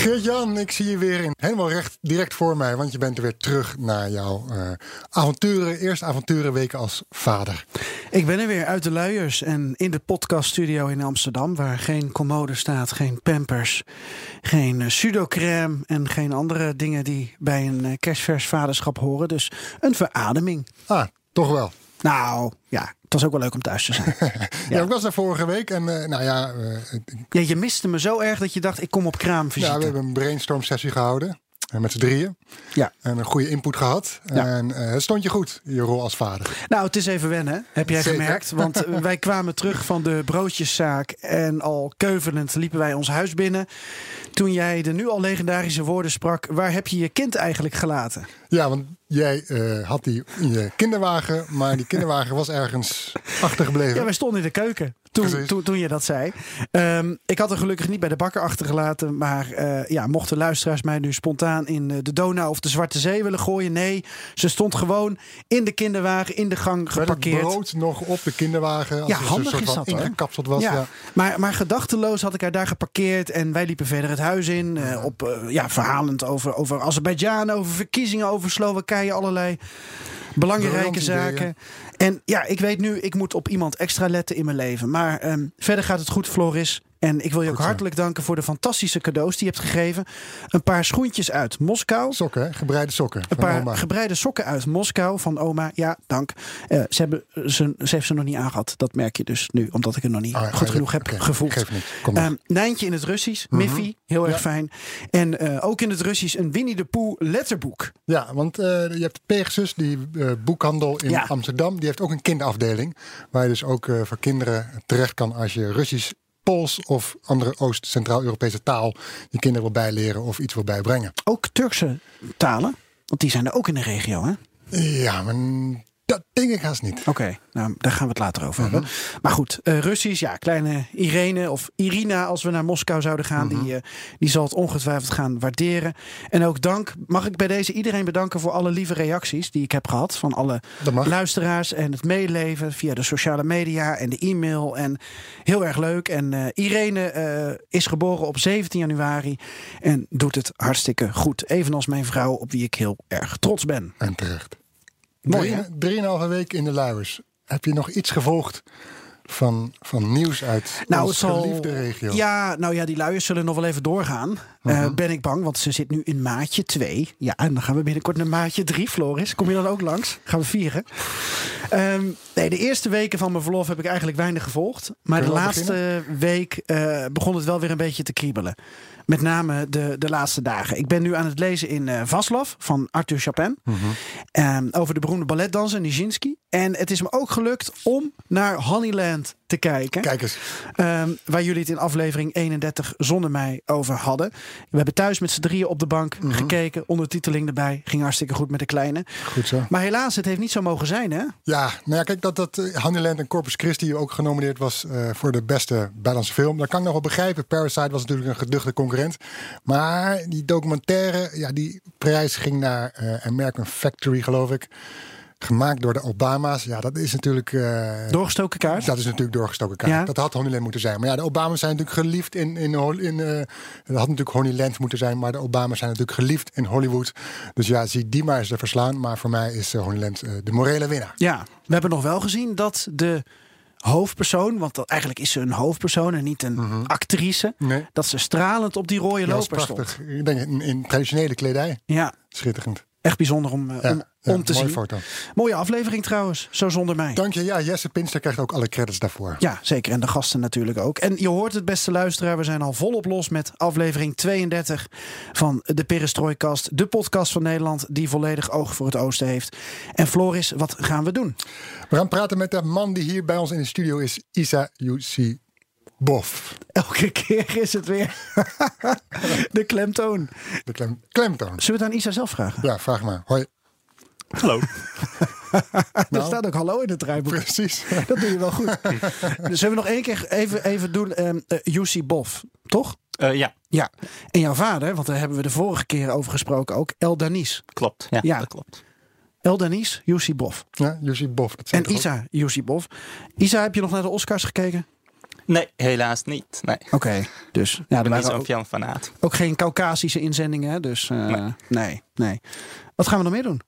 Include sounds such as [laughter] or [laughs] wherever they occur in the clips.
Geert-Jan, ik zie je weer in, helemaal recht, direct voor mij, want je bent er weer terug naar jouw eh, avonturen, eerste avonturenweken als vader. Ik ben er weer uit de luiers en in de podcaststudio in Amsterdam, waar geen commode staat, geen pampers, geen uh, sudocrème en geen andere dingen die bij een uh, kerstvers vaderschap horen. Dus een verademing. Ah, toch wel. Nou, ja, het was ook wel leuk om thuis te zijn. [laughs] ja. ik was daar vorige week en uh, nou ja... Uh, ja... Je miste me zo erg dat je dacht, ik kom op kraamvisite. Ja, we hebben een brainstorm sessie gehouden. Met z'n drieën. Ja. En een goede input gehad. Ja. En uh, het stond je goed, je rol als vader. Nou, het is even wennen, heb jij Zeker. gemerkt. Want [laughs] wij kwamen terug van de broodjeszaak. En al keuvelend liepen wij ons huis binnen. Toen jij de nu al legendarische woorden sprak. Waar heb je je kind eigenlijk gelaten? Ja, want jij uh, had die in je kinderwagen. Maar die kinderwagen was ergens [laughs] achtergebleven. Ja, wij stonden in de keuken. Toen, toen, toen, je dat zei. Um, ik had er gelukkig niet bij de bakker achtergelaten. Maar uh, ja, mochten luisteraars mij nu spontaan in de Donau of de Zwarte Zee willen gooien? Nee, ze stond gewoon in de kinderwagen in de gang geparkeerd. Met brood nog op de kinderwagen. Als ja, handig soort is dat ingekapseld was. Ja. Ja. Maar, maar gedachteloos had ik haar daar geparkeerd. En wij liepen verder het huis in. Uh, op, ja, verhalend over, over Azerbeidzjan, over verkiezingen, over Slowakije. Allerlei belangrijke zaken. En ja, ik weet nu, ik moet op iemand extra letten in mijn leven. Maar um, verder gaat het goed, Floris. En ik wil je ook Goed zo. hartelijk danken voor de fantastische cadeaus die je hebt gegeven. Een paar schoentjes uit Moskou. Sokken, hè? gebreide sokken. Een paar oma. gebreide sokken uit Moskou van oma. Ja, dank. Uh, ze, hebben ze, ze heeft ze nog niet aangehad. Dat merk je dus nu, omdat ik het nog niet Ah, goed ah, genoeg ja, heb oké. gevoeld. Um, Nijntje in het Russisch, Mhm. Miffy, heel erg Ja. fijn. En uh, ook in het Russisch een Winnie de Pooh letterboek. Ja, want uh, je hebt Pegasus, die boekhandel in Ja. Amsterdam. Die heeft ook een kinderafdeling. Waar je dus ook voor kinderen terecht kan als je Russisch, Pools of andere Oost-Centraal-Europese taal je kinderen wil bijleren of iets wil bijbrengen. Ook Turkse talen, want die zijn er ook in de regio, hè? Ja, maar dat denk ik haast niet. Oké, nou, daar gaan we het later over Mhm. hebben. Maar goed, uh, Russisch, ja, kleine Irene of Irina, als we naar Moskou zouden gaan, Mhm. die, uh, die zal het ongetwijfeld gaan waarderen. En ook dank, mag ik bij deze iedereen bedanken voor alle lieve reacties die ik heb gehad van alle luisteraars en het meeleven via de sociale media en de e-mail. En heel erg leuk. En uh, Irene is geboren op 17 januari en doet het hartstikke goed. Evenals mijn vrouw, op wie ik heel erg trots ben. En terecht. Mooi, Drieënhalve week in de luiers. Heb je nog iets gevolgd van, van nieuws uit Nou, onze zal, regio? Ja, nou ja, die luiers zullen nog wel even doorgaan. Eh, Mhm. ben ik bang, want ze zit nu in maatje 2. Ja, en dan gaan we binnenkort naar maatje 3, Floris. Kom je dan ook langs? Gaan we vieren. Ehm, nee, de eerste weken van mijn verlof heb ik eigenlijk weinig gevolgd. Maar de laatste week eh, begon het wel weer een beetje te kriebelen. Met name de, de laatste dagen. Ik ben nu aan het lezen in eh Vaslav van Arthur Chapin. Mhm. Ehm, over de beroemde balletdanser Nijinsky. En het is me ook gelukt om naar Honeyland te kijken. Kijk eens. Ehm, waar jullie het in aflevering 31 zonder mij over hadden. We hebben thuis met z'n drieën op de bank Mhm. gekeken. Ondertiteling erbij. Ging hartstikke goed met de kleine. Goed zo. Maar helaas, het heeft niet zo mogen zijn, hè? Ja, nou ja, kijk, dat, dat eh, Honeyland en Corpus Christi ook genomineerd was eh, voor de beste Nederlandse film. Dat kan ik nog wel begrijpen. Parasite was natuurlijk een geduchte concurrent. Maar die documentaire, ja, die prijs ging naar eh American Factory, geloof ik. Gemaakt door de Obama's. Ja, dat is natuurlijk. eh, Doorgestoken kaart. dat is natuurlijk doorgestoken kaart. Ja. Dat had Honeyland moeten zijn. Maar ja, de Obama's zijn natuurlijk geliefd in. in, in eh, dat had natuurlijk Honeyland moeten zijn. Maar de Obama's zijn natuurlijk geliefd in Hollywood. Dus ja, zie die maar eens er verslaan. Maar voor mij is eh, Honeyland eh, de morele winnaar. Ja, we hebben nog wel gezien dat de hoofdpersoon, want dat, eigenlijk is ze een hoofdpersoon en niet een actrice, Nee. dat ze stralend op die rode Ja, dat is loper stond. prachtig. Ik denk in, in traditionele kledij. Ja, Schitterend. Echt bijzonder om, eh, Ja, om, ja, om te mooie zien. foto. Mooie aflevering trouwens, zo zonder mij. Dank je. Ja, Jesse Pinster krijgt ook alle credits daarvoor. Ja, zeker. En de gasten natuurlijk ook. En je hoort het, beste luisteraar. We zijn al volop los met aflevering 32 van de Perestrooikast. De podcast van Nederland die volledig oog voor het oosten heeft. En Floris, wat gaan we doen? We gaan praten met de man die hier bij ons in de studio is, Isa Yusi Bof. Elke keer is het weer [laughs] de klemtoon. De klem, klemtoon. Zullen we het aan Isa zelf vragen? Ja, vraag maar. Hoi. Hallo. [laughs] Er Nou. staat ook hallo in het draaiboek. Precies. [laughs] Dat doe je wel goed. dus zullen we nog één keer even, even doen. Um, uh, Bof, toch? Uh, ja. Ja. En jouw vader, want daar hebben we de vorige keer over gesproken ook. El Danis. Klopt. Ja, Ja. dat klopt. El Danis, Jussi Bof. Ja, Jussi Bof. Dat En Isa, Jussi Bof. Isa, heb je nog naar de Oscars gekeken? Nee, helaas niet. Nee. Oké, dus ja, er Ik ben niet waren zo'n ook, filmfanaat. ook geen Caucasische inzendingen. hè? Dus uh, nee. Nee. Wat gaan we nog meer doen?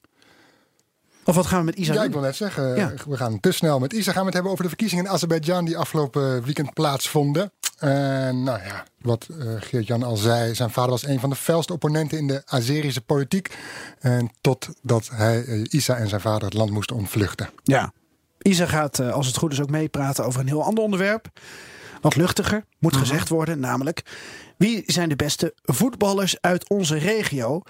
Of wat gaan we met Isa Ja, doen? ik wil net zeggen, Ja. we gaan te snel met Isa gaan we het hebben over de verkiezingen in Azerbeidzjan die afgelopen weekend plaatsvonden. En nou ja, wat eh, Geert-Jan al zei, zijn vader was een van de felste opponenten in de Azerische politiek. En totdat hij, eh, Isa en zijn vader het land moesten ontvluchten. Ja. Isa gaat, eh, als het goed is, ook meepraten over een heel ander onderwerp. Wat luchtiger, moet gezegd worden. Namelijk, wie zijn de beste voetballers uit onze regio?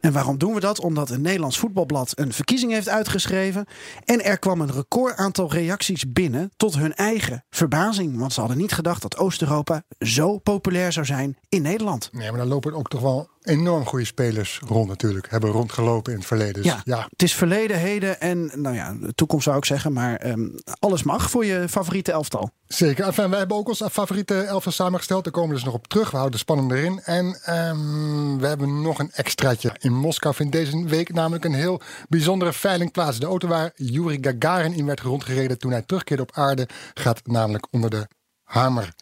En waarom doen we dat? Omdat een Nederlands voetbalblad een verkiezing heeft uitgeschreven. En er kwam een record aantal reacties binnen tot hun eigen verbazing. Want ze hadden niet gedacht dat Oost-Europa zo populair zou zijn in Nederland. Nee, maar dan lopen ook toch wel enorm goede spelers rond natuurlijk. Hebben rondgelopen in het verleden. Dus Ja. ja, Het is verleden, heden en nou ja, de toekomst zou ik zeggen. Maar ehm, alles mag voor je favoriete elftal. Zeker. Enfin, wij hebben ook ons favoriete elftal samengesteld. Daar komen we dus nog op terug. We houden de spanning erin. En ehm, we hebben nog een extraatje. In Moskou vindt deze week namelijk een heel bijzondere veiling plaats. De auto waar Yuri Gagarin in werd rondgereden toen hij terugkeerde op aarde... gaat namelijk onder de hamer.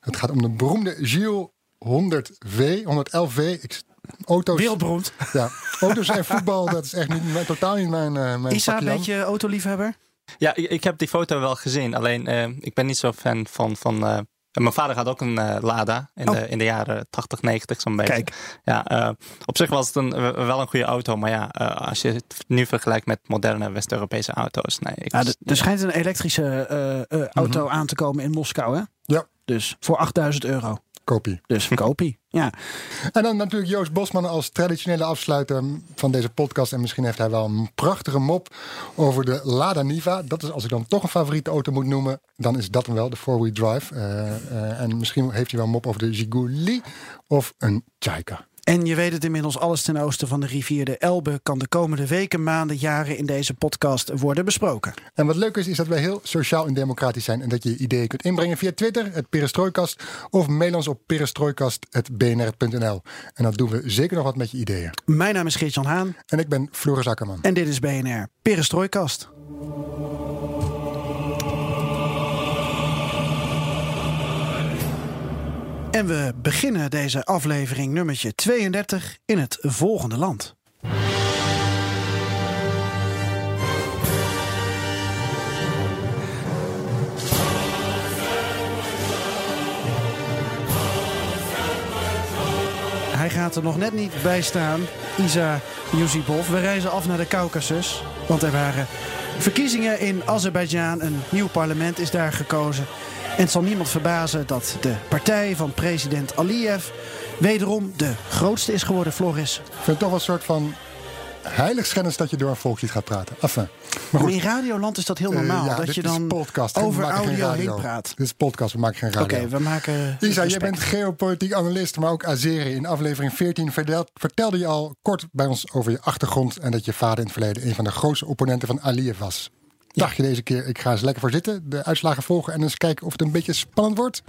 Het gaat om de beroemde Gilles 100V, 111V. Ik, auto's, Wereldberoemd. ja, auto's en voetbal, dat is echt niet, mijn- totaal niet mijn, eh mijn Isa, een beetje autoliefhebber? Ja, ik, ik heb die foto wel gezien. Alleen, eh, ik ben niet zo fan van... van eh, mijn vader had ook een Lada in, Oh. de, in de jaren 80, 90 zo'n beetje. Kijk. Ja, eh, op zich was het een, wel een goede auto. Maar ja, eh, als je het nu vergelijkt met moderne West-Europese auto's. Nee, ik Ja, was- er, er schijnt een elektrische auto aan te komen in Moskou, hè? Ja, Dus voor 8000 euro. Kopie. Dus kopie. Ja. En dan natuurlijk Joost Bosman als traditionele afsluiter van deze podcast. En misschien heeft hij wel een prachtige mop over de Lada Niva. Dat is als ik dan toch een favoriete auto moet noemen, dan is dat hem wel, de four-wheel drive. Eh, eh, en misschien heeft hij wel een mop over de Ziguli of een Tjaika. En je weet het inmiddels, alles ten oosten van de rivier de Elbe kan de komende weken, maanden, jaren in deze podcast worden besproken. En wat leuk is, is dat wij heel sociaal en democratisch zijn. En dat je je ideeën kunt inbrengen via Twitter, het Perestrooikast. Of mail ons op perestrooikast.bnr.nl. En dan doen we zeker nog wat met je ideeën. Mijn naam is Geert-Jan Haan En ik ben Floris Akkerman. en dit is BNR Perestrooikast. En we beginnen deze aflevering nummertje 32 in het volgende land. Hij gaat er nog net niet bij staan, Isa Yusipov. We reizen af naar de Caucasus, want er waren verkiezingen in Azerbeidzjan. Een nieuw parlement is daar gekozen. En het zal niemand verbazen dat de partij van president Aliyev wederom de grootste is geworden, Floris. Ik vind het toch wel een soort van heiligschennis dat je door een volkslied gaat praten. Enfin, maar goed. in radioland is dat heel Eh, normaal, ja, dat je dan podcast, over audio heen praat. Dit is podcast, we maken geen Oké, radio. we maken. Isa, jij bent geopolitiek analist, maar ook Azeri. In aflevering 14 vertel- vertelde je al kort bij ons over je achtergrond... en dat je vader in het verleden een van de grootste opponenten van Aliyev was. Dacht je deze keer, ik ga eens lekker voor zitten, de uitslagen volgen... en eens kijken of het een beetje spannend wordt?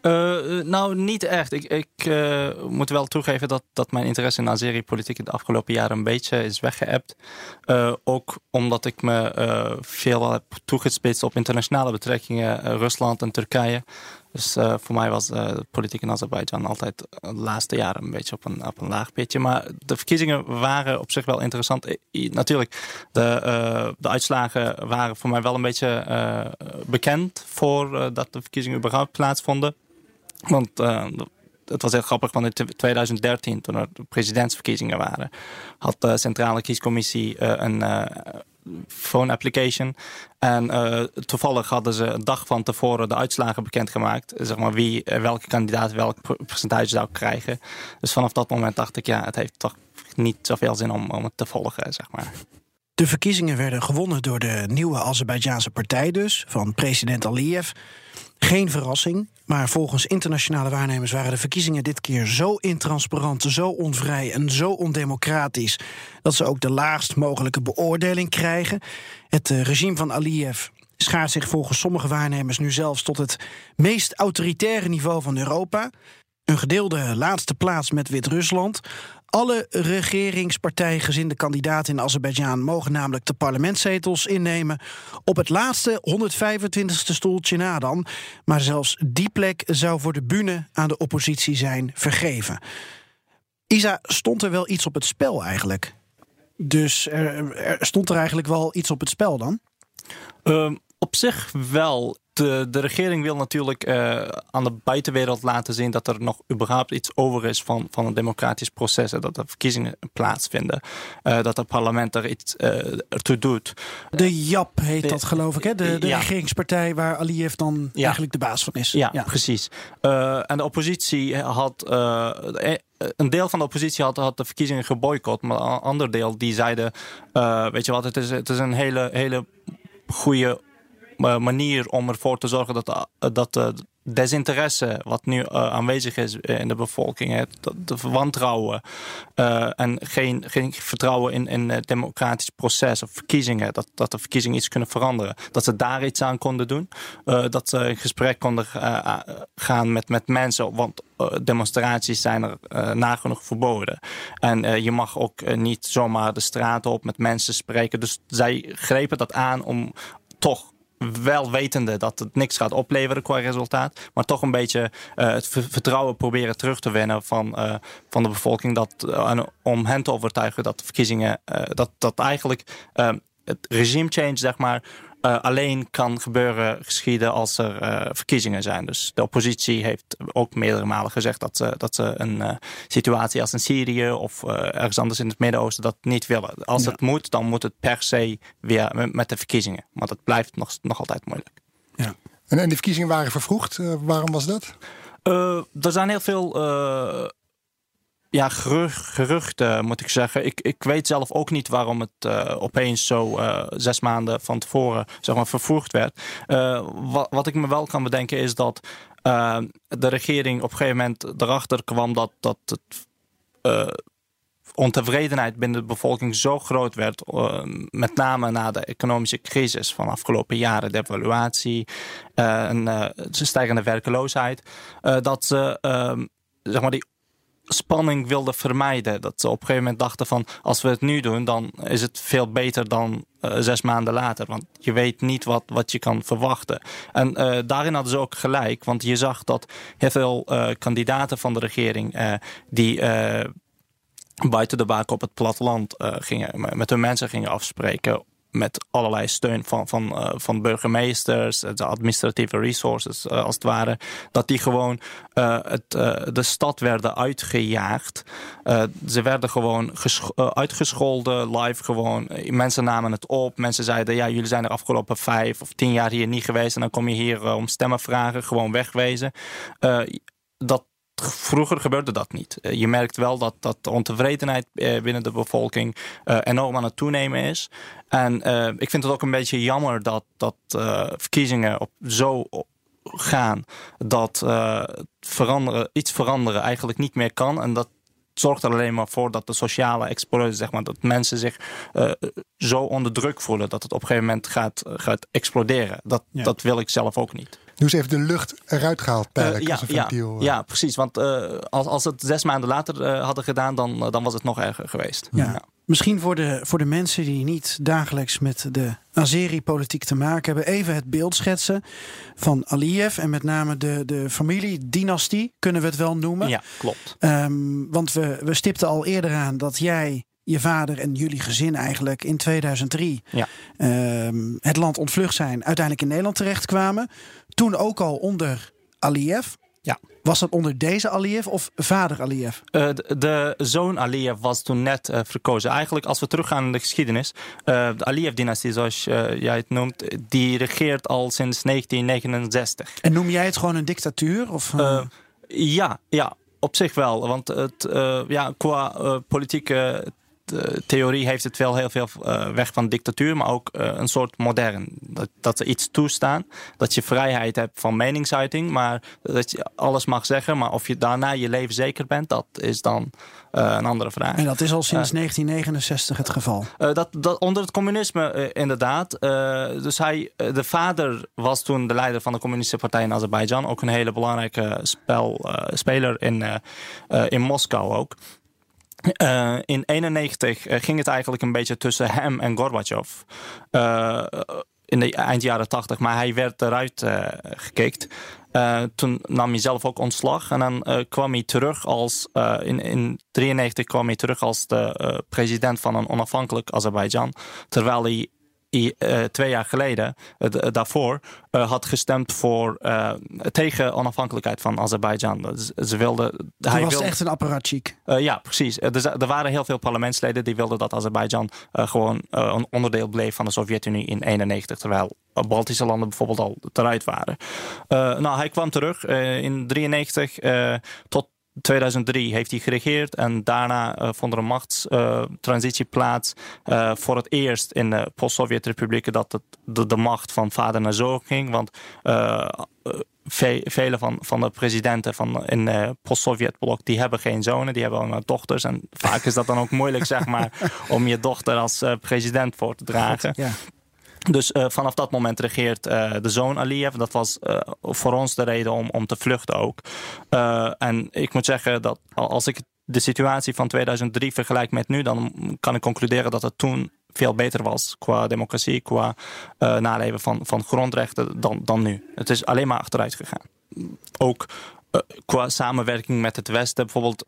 Eh, nou, niet echt. Ik, ik eh, moet wel toegeven dat, dat mijn interesse in Azeri-politiek in de afgelopen jaren een beetje is weggeëpt. Eh, ook omdat ik me veel heb toegespitst op internationale betrekkingen, Rusland en Turkije. Dus eh, voor mij was eh, de politiek in Azerbeidzjan altijd de laatste jaren een beetje op een, op een laag pitje. Maar de verkiezingen waren op zich wel interessant. Natuurlijk, de, eh, de uitslagen waren voor mij wel een beetje eh, bekend voordat dat de verkiezingen überhaupt plaatsvonden. Want eh, het was heel grappig, want in 2013, toen er de presidentsverkiezingen waren, had de Centrale Kiescommissie eh, een eh, phone application. En eh, toevallig hadden ze een dag van tevoren de uitslagen bekendgemaakt. Zeg maar wie, eh, welke kandidaat welk per- percentage zou krijgen. Dus vanaf dat moment dacht ik, ja, het heeft toch niet zoveel zin om, om het te volgen, zeg maar. De verkiezingen werden gewonnen door de nieuwe Azerbeidjaanse partij dus, van president Aliyev. Geen verrassing, maar volgens internationale waarnemers waren de verkiezingen dit keer zo intransparant, zo onvrij en zo ondemocratisch dat ze ook de laagst mogelijke beoordeling krijgen. Het eh, regime van Aliyev schaart zich volgens sommige waarnemers nu zelfs tot het meest autoritaire niveau van Europa. Een gedeelde laatste plaats met Wit-Rusland. Alle regeringspartijgezinde kandidaten in Azerbeidzjan mogen namelijk de parlementszetels innemen. Op het laatste 125ste stoeltje na dan. Maar zelfs die plek zou voor de bühne aan de oppositie zijn vergeven. Isa, stond er wel iets op het spel eigenlijk? Dus er, er stond er eigenlijk wel iets op het spel dan? Um, op zich wel de, de regering wil natuurlijk uh, aan de buitenwereld laten zien dat er nog überhaupt iets over is van, van een democratisch proces. Dat er verkiezingen plaatsvinden. Uh, dat het parlement er iets uh, ertoe doet. De JAP heet dat geloof ik, hè? De, de ja. regeringspartij waar Aliyev dan ja. eigenlijk de baas van is. Ja, ja. precies. en de oppositie had een deel van de oppositie had, had de verkiezingen geboycott, maar een ander deel die zeiden: uh, Weet je wat, het is, het is een hele, hele goede manier om ervoor te zorgen dat, dat de desinteresse wat nu aanwezig is in de bevolking, de wantrouwen en geen, geen vertrouwen in, in het democratisch proces of verkiezingen, dat, dat de verkiezingen iets kunnen veranderen, dat ze daar iets aan konden doen, dat ze in gesprek konden gaan met, met mensen, want demonstraties zijn er nagenoeg verboden. En je mag ook niet zomaar de straten op met mensen spreken. Dus zij grepen dat aan om toch wel wetende dat het niks gaat opleveren qua resultaat. Maar toch een beetje uh, het vertrouwen proberen terug te winnen van, uh, van de bevolking. Dat, uh, om hen te overtuigen dat de verkiezingen, dat, dat eigenlijk het regime change, zeg maar, uh, alleen kan gebeuren, geschieden als er uh, verkiezingen zijn. Dus de oppositie heeft ook meerdere malen gezegd dat ze, dat ze een uh, situatie als in Syrië of ergens anders in het Midden-Oosten dat niet willen. Als ja. het moet, dan moet het per se weer met, met de verkiezingen. Maar dat blijft nog, nog altijd moeilijk. Ja. En, en de verkiezingen waren vervroegd. waarom was dat? er zijn heel veel ja, geruchten moet ik zeggen. Ik, ik weet zelf ook niet waarom het uh, opeens zo uh, zes maanden van tevoren zeg maar, vervoegd werd. Uh, wat, wat ik me wel kan bedenken is dat de regering op een gegeven moment erachter kwam dat, dat het ontevredenheid binnen de bevolking zo groot werd, met name na de economische crisis van de afgelopen jaren, de evaluatie en de stijgende werkeloosheid, dat ze zeg maar die spanning wilden vermijden. Dat ze op een gegeven moment dachten van als we het nu doen, dan is het veel beter dan uh, zes maanden later. Want je weet niet wat, wat je kan verwachten. En uh, daarin hadden ze ook gelijk, want je zag dat heel veel uh, kandidaten van de regering die buiten de baken op het platteland gingen, met hun mensen gingen afspreken met allerlei steun van, van, uh, van burgemeesters, de administratieve resources uh, als het ware, dat die gewoon het, de stad werden uitgejaagd. ze werden gewoon uitgescholden, live gewoon. Mensen namen het op, mensen zeiden, ja, jullie zijn er afgelopen vijf of tien jaar hier niet geweest en dan kom je hier om stemmen vragen, gewoon wegwezen. dat vroeger gebeurde dat niet. Eh, je merkt wel dat, dat de ontevredenheid eh, binnen de bevolking eh, enorm aan het toenemen is. En ik vind het ook een beetje jammer dat, dat verkiezingen op zo gaan dat veranderen, iets veranderen eigenlijk niet meer kan. En dat zorgt er alleen maar voor dat de sociale explosie, zeg maar, dat mensen zich uh, zo onder druk voelen dat het op een gegeven moment gaat, gaat exploderen. Dat, ja. dat wil ik zelf ook niet. Dus even de lucht eruit gehaald tijdelijk uh, ja, als een ventiel. Ja, ja precies. Want uh, als, als het zes maanden later uh, hadden gedaan, dan, dan was het nog erger geweest. Ja. ja. Misschien voor de, voor de mensen die niet dagelijks met de Azeri-politiek te maken hebben, even het beeld schetsen van Aliyev en met name de, de familiedynastie, kunnen we het wel noemen. Ja, klopt. Um, want we, we stipten al eerder aan dat jij je vader en jullie gezin eigenlijk in 2003 ja. um, het land ontvlucht zijn, uiteindelijk in Nederland terechtkwamen. Toen ook al onder Aliyev. Ja. Was dat onder deze Aliyev of vader Aliyev? Uh, de, de, zoon Aliyev was toen net uh, verkozen. Eigenlijk, als we teruggaan in de geschiedenis, uh, de Aliyev-dynastie, zoals jij het noemt, die regeert al sinds 1969. En noem jij het gewoon een dictatuur? Of, ja, ja, op zich wel. Want het, ja, qua politieke theorie heeft het wel heel veel weg van dictatuur, maar ook een soort modern. Dat, dat ze iets toestaan, dat je vrijheid hebt van meningsuiting, maar dat je alles mag zeggen, maar of je daarna je leven zeker bent, dat is dan een andere vraag. En dat is al sinds 1969 het geval? dat, dat, onder het communisme inderdaad. dus hij, de vader was toen de leider van de communistische partij in Azerbeidzjan, ook een hele belangrijke spel, speler in, in Moskou ook. Uh, in 91 uh, ging het eigenlijk een beetje tussen hem en Gorbachev. Uh, in de eind jaren 80, maar hij werd eruit gekikt. toen nam hij zelf ook ontslag en dan kwam hij terug als in, in 93 kwam hij terug als de president van een onafhankelijk Azerbeidzjan, terwijl hij uh, twee jaar geleden, uh, daarvoor, uh, had gestemd voor, tegen onafhankelijkheid van Azerbeidzjan. Dus ze wilden, hij was wilde, echt een apparatchik. ja, precies. Er, er, waren heel veel parlementsleden die wilden dat Azerbeidzjan gewoon een onderdeel bleef van de Sovjet-Unie in 91, terwijl Baltische landen bijvoorbeeld al eruit waren. nou, hij kwam terug in 93 tot 2003 heeft hij geregeerd en daarna uh, vond er een machtstransitie plaats. Uh, voor het eerst in de post-Sovjet-republieken dat de, de, macht van vader naar zoon ging. Want ve vele van, van de presidenten van in de post-Sovjet-blok die hebben geen zonen, die hebben allemaal dochters. En vaak is dat dan ook moeilijk, [laughs] zeg maar, om je dochter als president voor te dragen. Ja. Dus uh, vanaf dat moment regeert uh, de zoon Aliyev. Dat was uh, voor ons de reden om, om te vluchten ook. en ik moet zeggen dat als ik de situatie van 2003 vergelijk met nu, dan kan ik concluderen dat het toen veel beter was qua democratie, qua naleven van, van grondrechten dan, dan nu. Het is alleen maar achteruit gegaan. Ook qua samenwerking met het Westen, bijvoorbeeld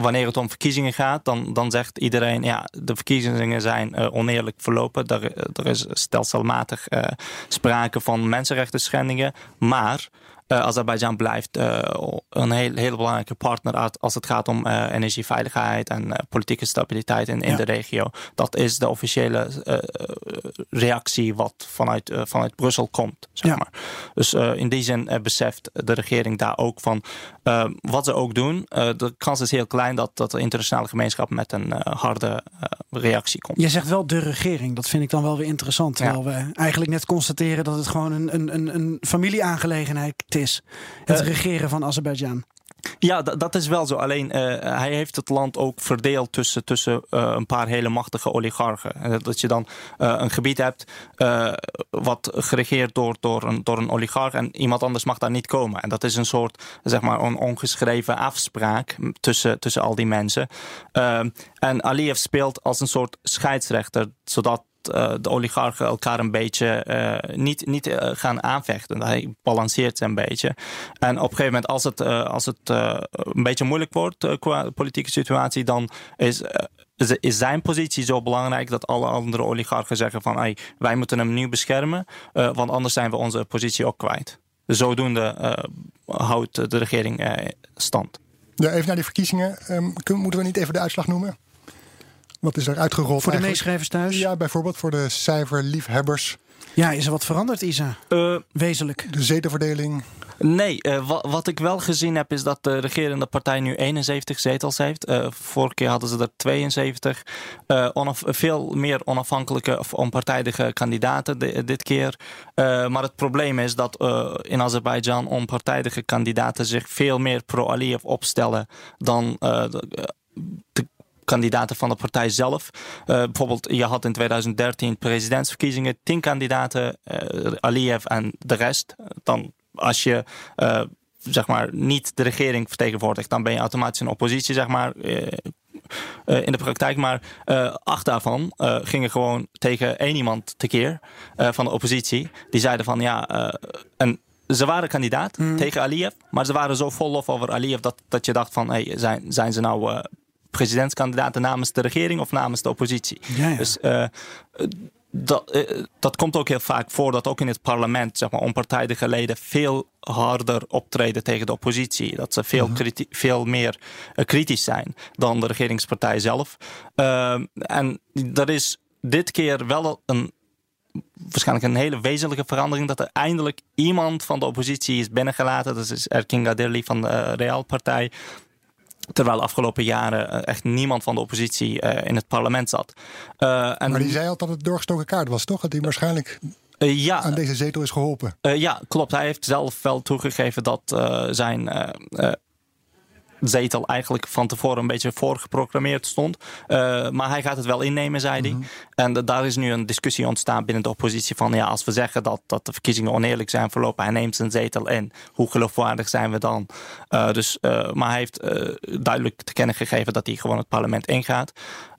wanneer het om verkiezingen gaat, dan, dan zegt iedereen: ja, de verkiezingen zijn uh, oneerlijk verlopen. Er, er is stelselmatig uh, sprake van mensenrechten schendingen. Maar uh, Azerbeidzjan blijft uh, een heel, heel belangrijke partner als het gaat om uh, energieveiligheid en politieke stabiliteit in, in ja. de regio. Dat is de officiële reactie wat vanuit, vanuit Brussel komt. Zeg ja. maar. Dus in die zin beseft de regering daar ook van wat ze ook doen. de kans is heel klein dat, dat de internationale gemeenschap met een harde reactie komt. Je zegt wel de regering, dat vind ik dan wel weer interessant. Terwijl ja. we eigenlijk net constateren dat het gewoon een, een, een familieaangelegenheid is. Het regeren van Azerbeidzjan. Ja, dat is wel zo. Alleen uh, hij heeft het land ook verdeeld tussen, tussen uh, een paar hele machtige oligarchen. En dat je dan uh, een gebied hebt wat geregeerd door, door, een, door een oligarch en iemand anders mag daar niet komen. En dat is een soort, zeg maar, een ongeschreven afspraak tussen, tussen al die mensen. en Aliyev speelt als een soort scheidsrechter, zodat de oligarchen elkaar een beetje uh, niet, niet uh, gaan aanvechten. Hij balanceert ze een beetje. En op een gegeven moment, als het, als het een beetje moeilijk wordt qua politieke situatie, dan is, is zijn positie zo belangrijk dat alle andere oligarchen zeggen van hey, wij moeten hem nu beschermen, want anders zijn we onze positie ook kwijt. Zodoende houdt de regering stand. Ja, even naar die verkiezingen. Um, moeten we niet even de uitslag noemen? Wat is er uitgerold? Voor de meeschrijvers thuis? Ja, bijvoorbeeld voor de cijferliefhebbers. Ja, is er wat veranderd, Isa? Uh, Wezenlijk. De zetelverdeling? Nee, uh, wat, wat, ik wel gezien heb is dat de regerende partij nu 71 zetels heeft. Uh, vorige keer hadden ze er 72. veel meer onafhankelijke of onpartijdige kandidaten dit keer. maar het probleem is dat in Azerbeidzjan onpartijdige kandidaten zich veel meer pro-Aliyev opstellen dan de kandidaten van de partij zelf. Uh, bijvoorbeeld, je had in 2013 presidentsverkiezingen, tien kandidaten, uh, Aliyev en de rest. Dan als je uh, zeg maar niet de regering vertegenwoordigt, dan ben je automatisch een oppositie, zeg maar. in de praktijk, maar acht daarvan gingen gewoon tegen één iemand tekeer van de oppositie. Die zeiden van ja, en ze waren kandidaat mm. tegen Aliyev, maar ze waren zo vol lof over Aliyev dat, dat je dacht van hey, zijn, zijn ze nou presidentskandidaten namens de regering of namens de oppositie. Ja, ja. Dus uh, dat, uh, dat komt ook heel vaak voor dat ook in het parlement zeg maar, onpartijdige leden veel harder optreden tegen de oppositie. Dat ze veel, uh-huh. veel meer uh, kritisch zijn dan de regeringspartij zelf. en dat is dit keer wel een waarschijnlijk een hele wezenlijke verandering dat er eindelijk iemand van de oppositie is binnengelaten. Dat is Erkin Gadirli van de Realpartij. Terwijl de afgelopen jaren echt niemand van de oppositie in het parlement zat. en maar die zei al dat het doorgestoken kaart was, toch? Dat hij waarschijnlijk ja, aan deze zetel is geholpen. ja, klopt. Hij heeft zelf wel toegegeven dat zijn zetel eigenlijk van tevoren een beetje voorgeprogrammeerd stond. Uh, maar hij gaat het wel innemen, zei hij. Mhm. En daar is nu een discussie ontstaan binnen de oppositie van ja, als we zeggen dat, dat de verkiezingen oneerlijk zijn verlopen, hij neemt zijn zetel in. Hoe geloofwaardig zijn we dan? Uh, dus, uh, maar hij heeft duidelijk te kennen gegeven dat hij gewoon het parlement ingaat.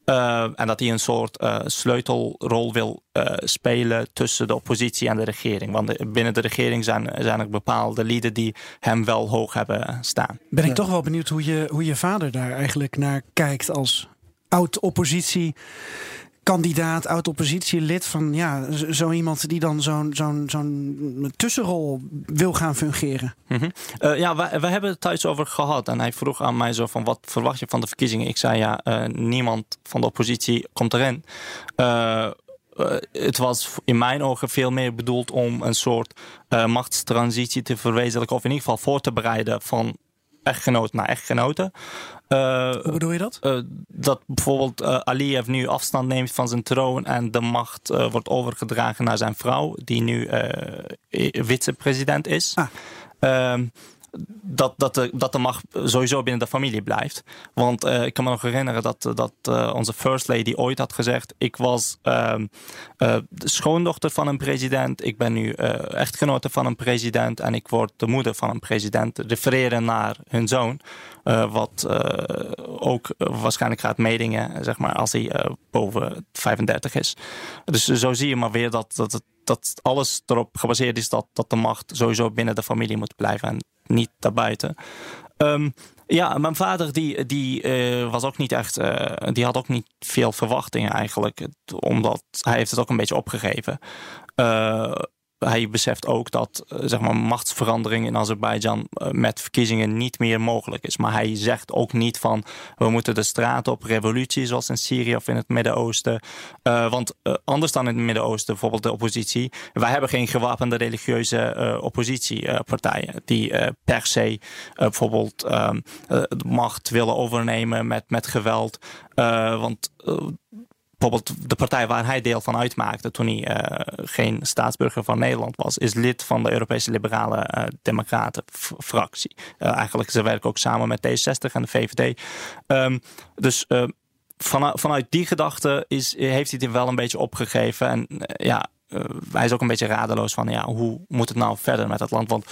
Uh, en dat hij een soort uh, sleutelrol wil uh, spelen tussen de oppositie en de regering. Want de, binnen de regering zijn, zijn er bepaalde lieden die hem wel hoog hebben staan. Ben ik toch wel benieuwd hoe je, hoe je vader daar eigenlijk naar kijkt als oud-oppositie kandidaat, oud-oppositielid van ja, zo iemand die dan zo'n zo'n zo'n tussenrol wil gaan fungeren? Mm ja, we, hebben het thuis over gehad en hij vroeg aan mij zo van wat verwacht je van de verkiezingen? Ik zei ja, uh, niemand van de oppositie komt erin. Uh, het was in mijn ogen veel meer bedoeld om een soort machtstransitie te verwezenlijken. Of in ieder geval voor te bereiden van echtgenoot naar echtgenote. Uh, Hoe bedoel je dat? Uh, dat bijvoorbeeld uh, Aliyev nu afstand neemt van zijn troon en de macht wordt overgedragen naar zijn vrouw, die nu vicepresident is. Ah. Ehm, dat, dat, de, dat de macht sowieso binnen de familie blijft. Want uh, ik kan me nog herinneren dat, dat uh, onze first lady ooit had gezegd... ik was uh, de schoondochter van een president... ik ben nu echtgenote van een president... en ik word de moeder van een president. Refereren naar hun zoon. wat ook waarschijnlijk gaat meedingen zeg maar, als hij boven 35 is. Dus zo zie je maar weer dat, dat, dat alles erop gebaseerd is... dat, dat de macht sowieso binnen de familie moet blijven... En niet daarbuiten. Um, ja, mijn vader die, die uh, was ook niet echt, uh, die had ook niet veel verwachtingen eigenlijk, omdat hij heeft het ook een beetje opgegeven. Uh, hij beseft ook dat eh, zeg maar, machtsverandering in Azerbeidzjan eh, met verkiezingen niet meer mogelijk is. Maar hij zegt ook niet van we moeten de straat op, revolutie zoals in Syrië of in het Midden-Oosten. Uh, want anders dan in het Midden-Oosten, bijvoorbeeld de oppositie, wij hebben geen gewapende religieuze oppositiepartijen die per se bijvoorbeeld ehm, macht willen overnemen met, met geweld. want bijvoorbeeld de partij waar hij deel van uitmaakte toen hij uh, geen staatsburger van Nederland was, is lid van de Europese Liberale uh, Democraten fractie. Uh, eigenlijk ze werken ook samen met D60 en de VVD. Um, dus vanuit, vanuit die gedachte is, heeft hij het wel een beetje opgegeven. En ja, hij is ook een beetje radeloos van ja, hoe moet het nou verder met het land? Want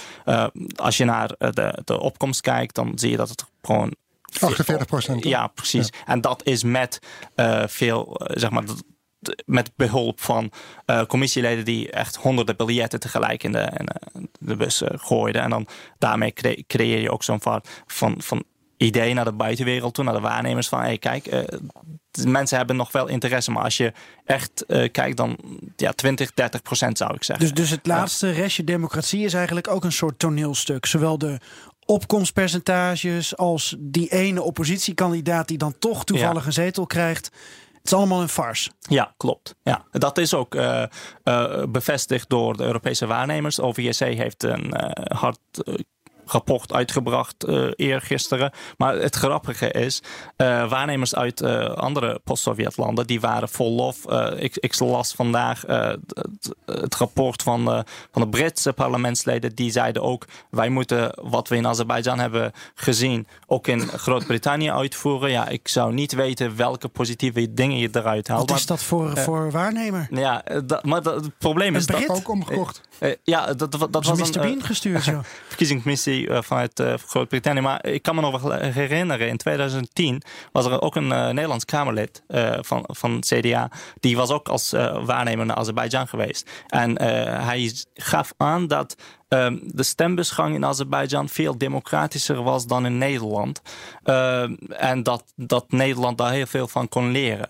als je naar de, de opkomst kijkt, dan zie je dat het gewoon 48 procent. Ja, precies. En dat is met uh, veel, uh, zeg maar, met behulp van uh, commissieleden die echt honderden biljetten tegelijk in de, in de bus gooiden. En dan daarmee cre creëer je ook zo'n van, van, van idee naar de buitenwereld toe, naar de waarnemers van hey, kijk, mensen hebben nog wel interesse, maar als je echt kijkt, dan ja, 20, 30 procent zou ik zeggen. Dus, dus het laatste restje democratie is eigenlijk ook een soort toneelstuk. Zowel de opkomstpercentages als die ene oppositiekandidaat die dan toch toevallig een zetel krijgt. Het is allemaal een farce. Ja, klopt. Ja, dat is ook uh, uh, bevestigd door de Europese waarnemers. OVSC heeft een uh, hard rapport uitgebracht uh, eergisteren. Maar het grappige is, uh, waarnemers uit uh, andere post-Sovjetlanden, die waren vol lof. ik, ik las vandaag het, het, rapport van, van de Britse parlementsleden. Die zeiden ook, wij moeten wat we in Azerbeidzjan hebben gezien, ook in Groot-Brittannië uitvoeren. Ja, ik zou niet weten welke positieve dingen je eruit haalt. Wat is dat voor, voor waarnemer? Ja, dat, maar dat, het probleem is dat... ook omgekocht. ja, dat, dat, dat was Mr. Bean gestuurd, ja. [laughs] verkiezingsmissie uh, vanuit uh, Groot-Brittannië. Maar ik kan me nog herinneren, in 2010 was er ook een uh, Nederlands Kamerlid van, van CDA. Die was ook als waarnemer naar Azerbeidzjan geweest. En hij gaf aan dat um, de stembusgang in Azerbeidzjan veel democratischer was dan in Nederland. Uh, en dat, dat Nederland daar heel veel van kon leren.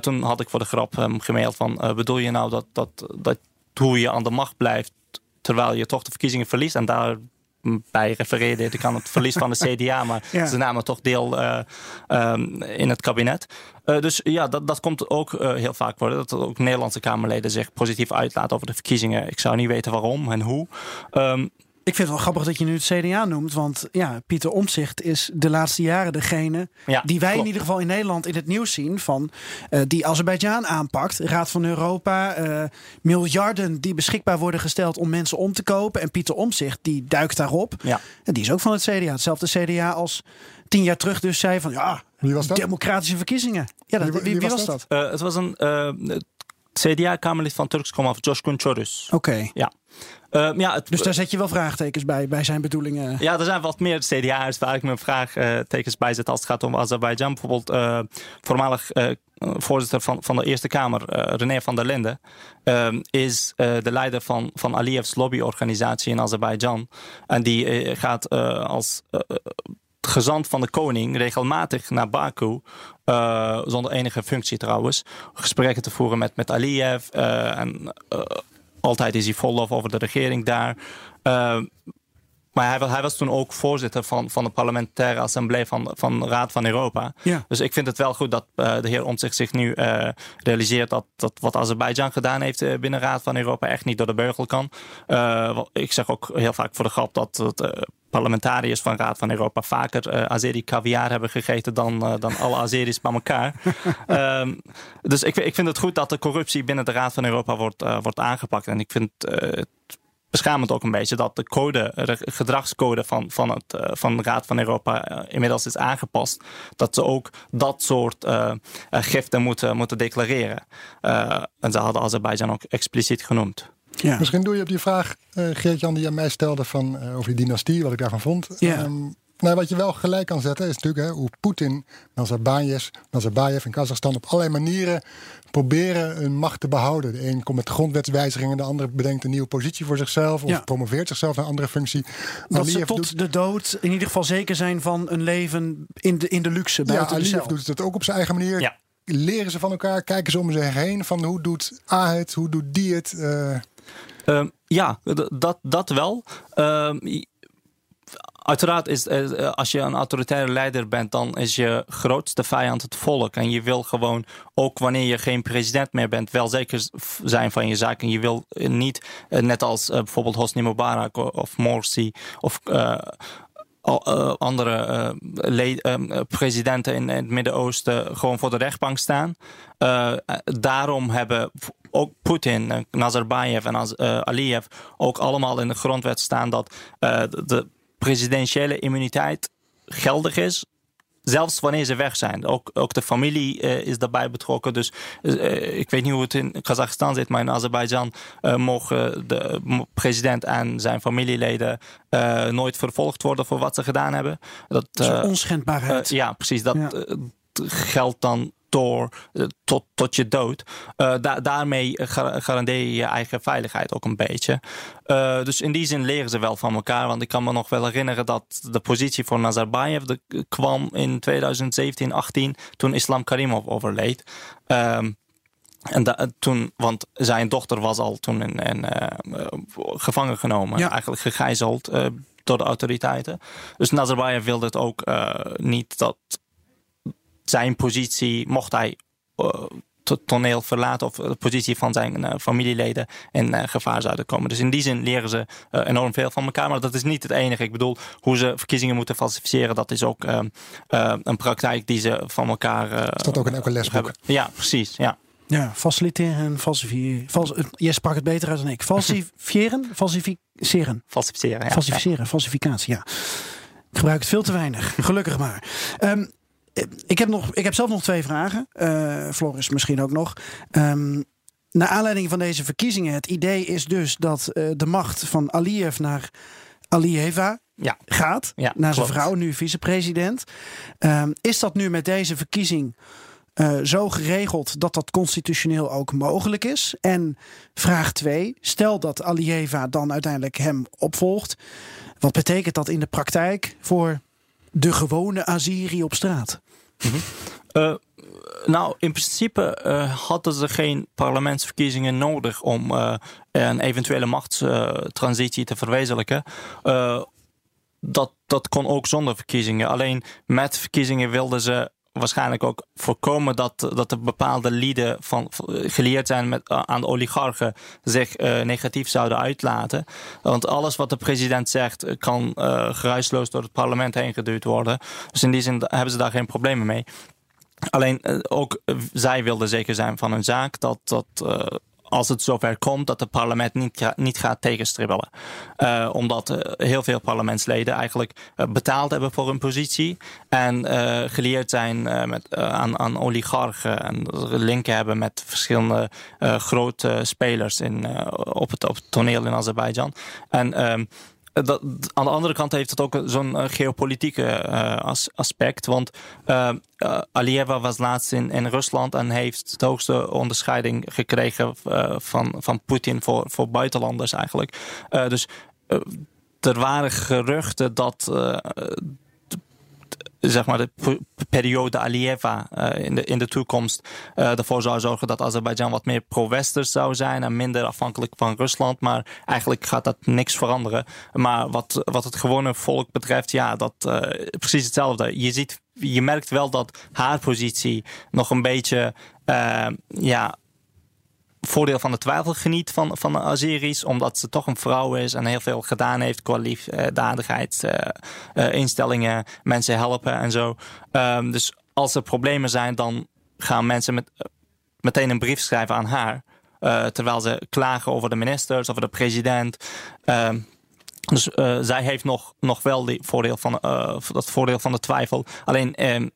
Toen had ik voor de grap um, gemaild van... Bedoel je nou dat, dat, dat hoe je aan de macht blijft... terwijl je toch de verkiezingen verliest... en daar bij refereerde ik aan het verlies van de [laughs] CDA, maar ze namen toch deel uh, um, in het kabinet. Uh, dus ja, dat, dat komt ook uh, heel vaak voor. Dat ook Nederlandse Kamerleden zich positief uitlaten over de verkiezingen. Ik zou niet weten waarom en hoe. Um, Ik vind het wel grappig dat je nu het CDA noemt. Want ja, Pieter Omtzigt is de laatste jaren degene Ja, die wij klopt. in ieder geval in Nederland in het nieuws zien. Van eh, die Azerbeidzjan aanpakt. Raad van Europa. eh, miljarden die beschikbaar worden gesteld om mensen om te kopen. En Pieter Omtzigt die duikt daarop. Ja. En die is ook van het CDA. Hetzelfde CDA als tien jaar terug dus zei van ja, Wie was dat? democratische verkiezingen. Ja, dat, Wie- wie, wie wie was was dat? dat? Eh, het was een eh, CDA-kamerlid van Turks komaf, Joshkun Chorus. Oké. Ja. Eh, ja, het, Dus daar zet je wel vraagtekens bij, bij zijn bedoelingen. Ja, er zijn wat meer CDA'ers waar ik mijn vraagtekens bij zet als het gaat om Azerbeidzjan. Bijvoorbeeld eh, voormalig eh, voorzitter van, van de Eerste Kamer, eh, René van der Linden, eh, is eh, de leider van, van Aliyev's lobbyorganisatie in Azerbeidzjan. En die eh, gaat eh, als eh, gezant van de koning regelmatig naar Baku, eh, zonder enige functie trouwens, gesprekken te voeren met, met Aliyev. eh, en eh, altijd is hij vol lof over de regering daar. Eh, maar hij, hij was toen ook voorzitter van, van de parlementaire assemblee van, van de Raad van Europa. Ja. Dus ik vind het wel goed dat eh, de heer Omtzigt zich nu eh, realiseert dat, dat wat Azerbeidzjan gedaan heeft binnen de Raad van Europa echt niet door de beugel kan. Ik zeg ook heel vaak voor de grap dat, eh, parlementariërs van de Raad van Europa vaker eh Azeri caviar hebben gegeten dan, eh, dan alle [laughs] Azeris bij elkaar. Ehm, dus ik, ik vind het goed dat de corruptie binnen de Raad van Europa wordt, eh, wordt aangepakt. En ik vind het beschamend ook een beetje dat de code, de gedragscode van, van, het, van de Raad van Europa inmiddels is aangepast. Dat ze ook dat soort giften moeten, moeten declareren. En ze hadden Azerbeidzjan ook expliciet genoemd. Ja. Misschien doe je op die vraag, eh Geert-Jan, die aan mij stelde van, eh, over die dynastie, wat ik daarvan vond. Ja. Ehm, nou, wat je wel gelijk kan zetten is natuurlijk hè, hoe Poetin, Nazarbayev, Nazarbayev in Kazachstan op allerlei manieren proberen hun macht te behouden. De een komt met grondwetswijzigingen, de ander bedenkt een nieuwe positie voor zichzelf of Ja. promoveert zichzelf naar een andere functie. Dat ze Aliyev tot doet- de dood in ieder geval zeker zijn van een leven in de, in de luxe. ja, Aliyev doet het ook op zijn eigen manier. Ja. Leren ze van elkaar, kijken ze om zich heen van hoe doet A het, hoe doet die het. eh, Ehm, ja, dat, dat wel. Ehm, uiteraard is eh, als je een autoritaire leider bent, dan is je grootste vijand het volk. En je wil gewoon, ook wanneer je geen president meer bent, wel zeker zijn van je zaak. En je wil eh, niet, eh, net als bijvoorbeeld Hosni Mubarak of Morsi of andere eh, le- eh, presidenten in het Midden-Oosten gewoon voor de rechtbank staan. Eh, daarom hebben ook Poetin, eh, Nazarbayev en eh, Aliyev ook allemaal in de grondwet staan dat eh, de presidentiële immuniteit geldig is. Zelfs wanneer ze weg zijn. Ook, ook de familie eh, is daarbij betrokken. Dus eh, ik weet niet hoe het in Kazachstan zit, maar in Azerbeidzjan eh, mogen de president en zijn familieleden nooit vervolgd worden voor wat ze gedaan hebben. Dat, Zo'n eh, onschendbaarheid. ja, precies. Dat Ja. geldt dan door eh, tot, tot je dood. Da- daarmee ga- garandeer je je eigen veiligheid ook een beetje. Eh, dus in die zin leren ze wel van elkaar. Want ik kan me nog wel herinneren dat de positie voor Nazarbayev de, kwam in 2017, 18 toen Islam Karimov overleed. Ehm, en toen, want zijn dochter was al toen in, in, gevangen genomen, Ja. eigenlijk gegijzeld door de autoriteiten. Dus Nazarbayev wilde het ook niet dat zijn positie, mocht hij eh, het toneel verlaten of de positie van zijn eh, familieleden in eh, gevaar zouden komen. Dus in die zin leren ze eh, enorm veel van elkaar. Maar dat is niet het enige. Ik bedoel, hoe ze verkiezingen moeten falsificeren, dat is ook eh, eh, een praktijk die ze van elkaar. eh, Staat ook in elke lesboek. hebben. Ja, precies. Ja. Ja, faciliteren en falsifiëren. Vals, eh, jij sprak het beter uit dan ik. Falsifiëren? [laughs] Falsificeren. Falsificeren. Ja. Falsificeren, falsificatie, ja. Ik gebruik het veel te weinig. Gelukkig maar. Ehm, eh, ik, heb nog, ik heb zelf nog twee vragen. Eh Floris misschien ook nog. Ehm, naar aanleiding van deze verkiezingen. Het idee is dus dat eh, de macht van Aliyev naar Aliyeva Ja. gaat. Ja, naar zijn klopt. vrouw, nu vicepresident. Ehm, is dat nu met deze verkiezing eh, zo geregeld dat dat constitutioneel ook mogelijk is? En vraag 2. Stel dat Alieva dan uiteindelijk hem opvolgt. Wat betekent dat in de praktijk voor de gewone Azeri op straat? Eh, nou, in principe eh, hadden ze geen parlementsverkiezingen nodig om eh, een eventuele machtstransitie te verwezenlijken. Dat, dat kon ook zonder verkiezingen. Alleen met verkiezingen wilden ze waarschijnlijk ook voorkomen dat, dat er bepaalde lieden van, geleerd zijn met, aan de oligarchen zich negatief zouden uitlaten. Want alles wat de president zegt kan geruisloos door het parlement heen geduwd worden. Dus in die zin hebben ze daar geen problemen mee. Alleen ook zij wilden zeker zijn van hun zaak dat, dat als het zover komt dat het parlement niet, niet gaat tegenstribbelen. Uh, omdat uh, heel veel parlementsleden eigenlijk uh, betaald hebben voor hun positie. En geleerd zijn met, aan, aan oligarchen. En linken hebben met verschillende grote spelers in, op, het, op toneel in Azerbeidzjan. En ehm, dat, aan de andere kant heeft het ook zo'n uh, geopolitieke as, aspect. Want Alieva was laatst in, in Rusland en heeft de hoogste onderscheiding gekregen van, van Poetin voor, voor buitenlanders eigenlijk. dus er waren geruchten dat zeg maar de periode Alieva uh, in, de, in de toekomst uh, ervoor zou zorgen dat Azerbeidzjan wat meer pro-westers zou zijn en minder afhankelijk van Rusland. Maar eigenlijk gaat dat niks veranderen. Maar wat, wat het gewone volk betreft, ja, dat uh, precies hetzelfde. Je ziet, je merkt wel dat haar positie nog een beetje ja, voordeel van de twijfel geniet van, van de Azeris. Omdat ze toch een vrouw is en heel veel gedaan heeft qua liefdadigheid, uh, uh, instellingen, mensen helpen en zo. Um, dus als er problemen zijn, dan gaan mensen met, meteen een brief schrijven aan haar. Terwijl ze klagen over de ministers, over de president. Um, dus zij heeft nog, nog wel die voordeel van, dat voordeel van de twijfel. Alleen uh,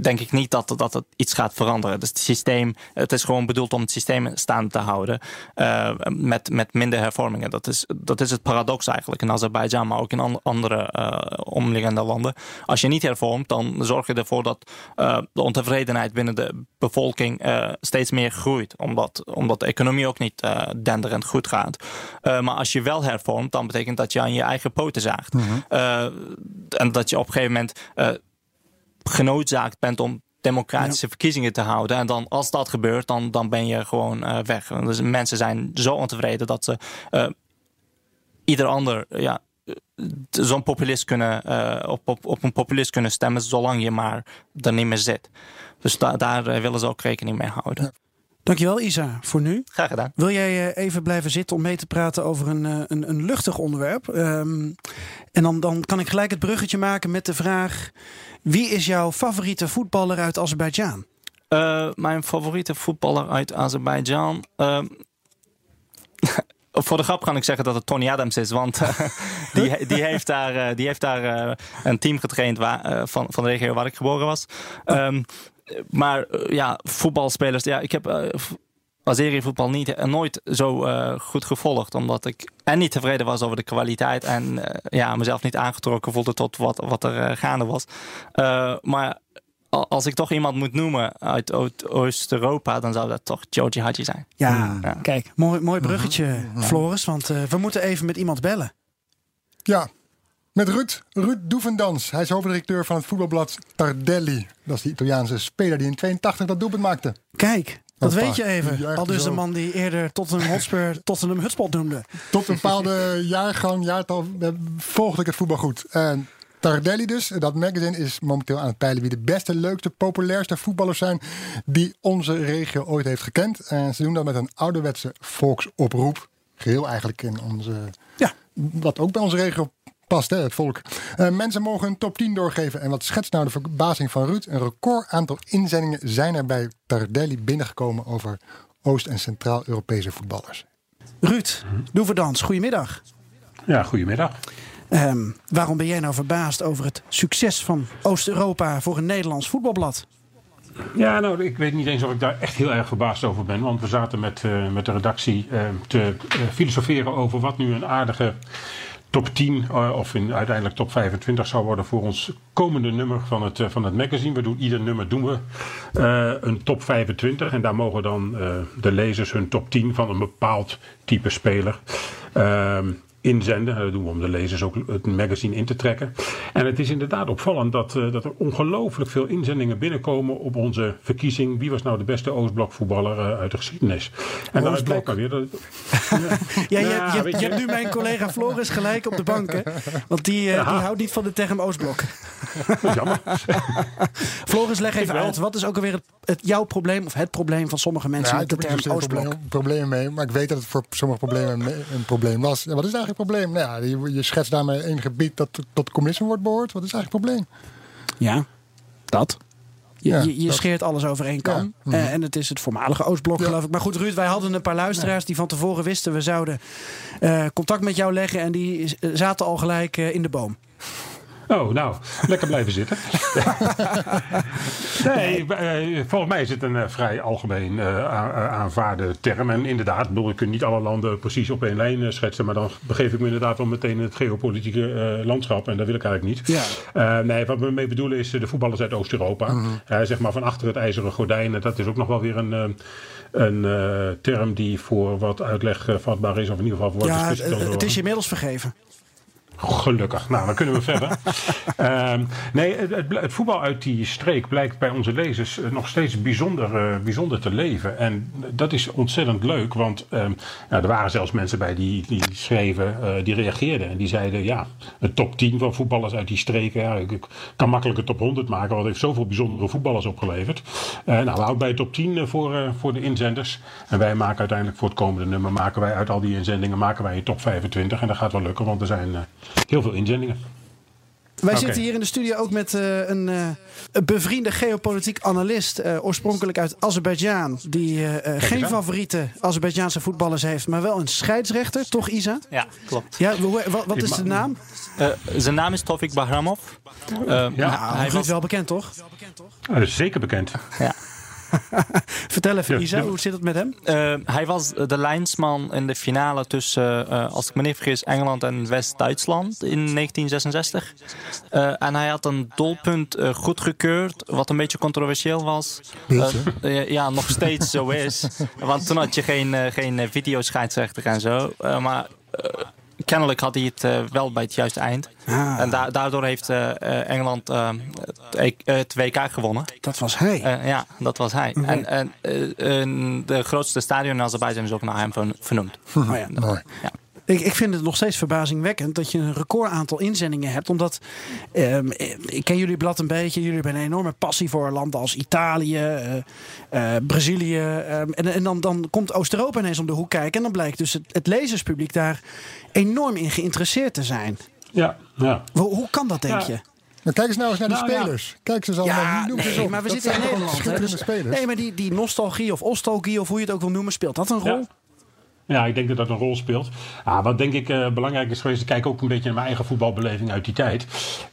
denk ik niet dat, dat het iets gaat veranderen. Dus het systeem, het is gewoon bedoeld om het systeem staande te houden uh, met, met minder hervormingen. Dat is, dat is het paradox eigenlijk in Azerbeidzjan, maar ook in andere uh, omliggende landen. Als je niet hervormt, dan zorg je ervoor dat uh, de ontevredenheid binnen de bevolking steeds meer groeit. Omdat, omdat de economie ook niet denderend goed gaat. maar als je wel hervormt, dan betekent dat je aan je eigen poten zaagt. Mm -hmm. en dat je op een gegeven moment genoodzaakt bent om democratische verkiezingen te houden. En dan, als dat gebeurt, dan, dan ben je gewoon uh, weg. Dus mensen zijn zo ontevreden dat ze uh, ieder ander, ja, zo'n populist kunnen, uh, op, op, op een populist kunnen stemmen, zolang je maar er niet meer zit. Dus da daar willen ze ook rekening mee houden. Dankjewel Isa, voor nu. Graag gedaan. Wil jij even blijven zitten om mee te praten over een, een, een luchtig onderwerp? Um, en dan, dan kan ik gelijk het bruggetje maken met de vraag... Wie is jouw favoriete voetballer uit Azerbeidzjan? Uh, mijn favoriete voetballer uit Azerbeidzjan... Uh, [laughs] voor de grap kan ik zeggen dat het Tony Adams is. Want uh, [laughs] die, die heeft daar, die heeft daar een team getraind waar, van, van de regio waar ik geboren was. Um, maar ja, voetbalspelers. Ja, ik heb Azeri voetbal niet, en nooit zo uh, goed gevolgd. Omdat ik en niet tevreden was over de kwaliteit. En uh, ja, mezelf niet aangetrokken voelde tot wat, wat er uh, gaande was. maar als ik toch iemand moet noemen uit Oost-Europa, dan zou dat toch Joji Hadji zijn. Ja, ja, kijk, mooi, mooi bruggetje, -hmm. Floris. Want we moeten even met iemand bellen. Ja, met Ruud, Ruud Doevendans. Hij is hoofddirecteur van het voetbalblad Tardelli. Dat is de Italiaanse speler die in 82 dat doelpunt maakte. Kijk, dat weet je even. Al dus de man die eerder Tottenham Hotspur [laughs] Tottenham Hutspot noemde. Tot een bepaalde jaargang, jaartal, volgde ik het voetbal goed. En Tardelli dus, dat magazine is momenteel aan het peilen wie de beste, leukste, populairste voetballers zijn die onze regio ooit heeft gekend. En ze doen dat met een ouderwetse volksoproep. Geheel eigenlijk in onze, ja. wat ook bij onze regio past, hè, het volk. Uh, mensen mogen een top 10 doorgeven. En wat schetst nou de verbazing van Ruud? Een record aantal inzendingen zijn er bij Tardelli binnengekomen over Oost- en Centraal-Europese voetballers. Ruud, Doeverdans, goedemiddag. Ja, goedemiddag. Um, waarom ben jij nou verbaasd over het succes van Oost-Europa voor een Nederlands voetbalblad? Ja, nou, ik weet niet eens of ik daar echt heel erg verbaasd over ben. Want we zaten met, uh, met de redactie uh, te uh, filosoferen over wat nu een aardige top 10 uh, of in, uiteindelijk top 25 zou worden voor ons komende nummer van het, uh, van het magazine. We doen ieder nummer doen we uh, een top 25 en daar mogen dan de lezers hun top 10 van een bepaald type speler. Inzenden. Dat doen we om de lezers ook het magazine in te trekken. En het is inderdaad opvallend dat, uh, dat er ongelooflijk veel inzendingen binnenkomen op onze verkiezing. Wie was nou de beste Oostblok-voetballer uh, uit de geschiedenis? En dan blijkt maar weer dat. [laughs] ja, ja, je, je, je, hebt nu mijn collega Floris gelijk op de bank, hè? Want die, uh, die houdt niet van de term Oostblok. [laughs] Jammer. [laughs] Floris, leg even uit. Wat is ook alweer het, het, jouw probleem of het probleem van sommige mensen met de term Oostblok? Ik heb er problemen mee, maar ik weet dat het voor sommige problemen een probleem was. Wat is eigenlijk het probleem? Nou ja, je, je schetst daarmee een gebied dat tot communisme wordt behoort. Wat is eigenlijk het probleem? Ja, dat. Je, ja, je, je scheert alles over één kam. Ja. Uh, en het is het voormalige Oostblok, ja. geloof ik. Maar goed, Ruud, wij hadden een paar luisteraars die van tevoren wisten... we zouden uh, contact met jou leggen en die zaten al gelijk uh, in de boom. Oh, nou, lekker blijven zitten. [laughs] nee, uh, volgens mij is het een uh, vrij algemeen uh, aanvaarde term. En inderdaad, bedoel, ik kan niet alle landen precies op één lijn schetsen. Maar dan begeef ik me inderdaad wel meteen in het geopolitieke landschap. En dat wil ik eigenlijk niet. Ja. nee, wat we mee bedoelen is de voetballers uit Oost-Europa. Mm -hmm. zeg maar van achter het ijzeren gordijn. Dat is ook nog wel weer een een uh, term die voor wat uitleg uh, vatbaar is, of in ieder geval voor ja, discussie het, het is je inmiddels vergeven. Gelukkig. Nou, dan kunnen we verder. um, [laughs] nee, het, het, voetbal uit die streek blijkt bij onze lezers nog steeds bijzonder, uh, bijzonder te leven. En dat is ontzettend leuk, want um, nou, er waren zelfs mensen bij die, die schreven, uh, die reageerden. En die zeiden, ja, een top 10 van voetballers uit die streken. Ja, ik kan makkelijk een top 100 maken, want het heeft zoveel bijzondere voetballers opgeleverd. Uh, nou, we houden bij top 10 voor, voor de inzenders. En wij maken uiteindelijk voor het komende nummer, maken wij uit al die inzendingen, maken wij een top 25. En dat gaat wel lukken, want er zijn heel veel inzendingen. Wij okay. zitten hier in de studio ook met uh, een, uh, bevriende geopolitiek analist. Uh, oorspronkelijk uit Azerbeidzjan. Die geen favoriete Azerbeidjaanse voetballers heeft. Maar wel een scheidsrechter. Toch Isa? Ja, klopt. Ja, wat, wat is de naam? zijn naam is Tofik Bahramov. ja, hij is wel bekend toch? zeker bekend. Ja. [laughs] Vertel even, Isa, hoe zit het met hem? Uh, hij was de lijnsman in de finale tussen, uh, als ik me niet vergis, Engeland en West-Duitsland in 1966. Uh, en hij had een doelpunt goedgekeurd, wat een beetje controversieel was. ja, nog steeds zo is. [laughs] Want toen had je geen, geen videoscheidsrechter en zo. maar kennelijk had hij het uh, wel bij het juiste eind. Ah. En da daardoor heeft uh, Engeland uh, het WK gewonnen. Dat was hij? ja, dat was hij. Okay. En, en de grootste stadion in Azerbeidzjan is ook naar hem vernoemd. Oh ja. ja. Ik, ik vind het nog steeds verbazingwekkend dat je een record aantal inzendingen hebt. Omdat, um, ik ken jullie blad een beetje. Jullie hebben een enorme passie voor landen als Italië, uh, uh, Brazilië. Um, en en dan, dan komt Oost-Europa ineens om de hoek kijken. En dan blijkt dus het, het lezerspubliek daar enorm in geïnteresseerd te zijn. Ja, ja. Hoe, hoe kan dat, denk ja. je? Maar kijk eens nou eens naar de nou, spelers. Ja. Kijk ze allemaal. Ja, nee, maar we dat zitten in Nederland. Dus, spelers. Nee, maar die, die nostalgie of ostalgie of hoe je het ook wil noemen, speelt dat een rol? Ja. Ja, ik denk dat dat een rol speelt. Ah, wat denk ik uh, belangrijk is geweest, ik kijk ook een beetje naar mijn eigen voetbalbeleving uit die tijd,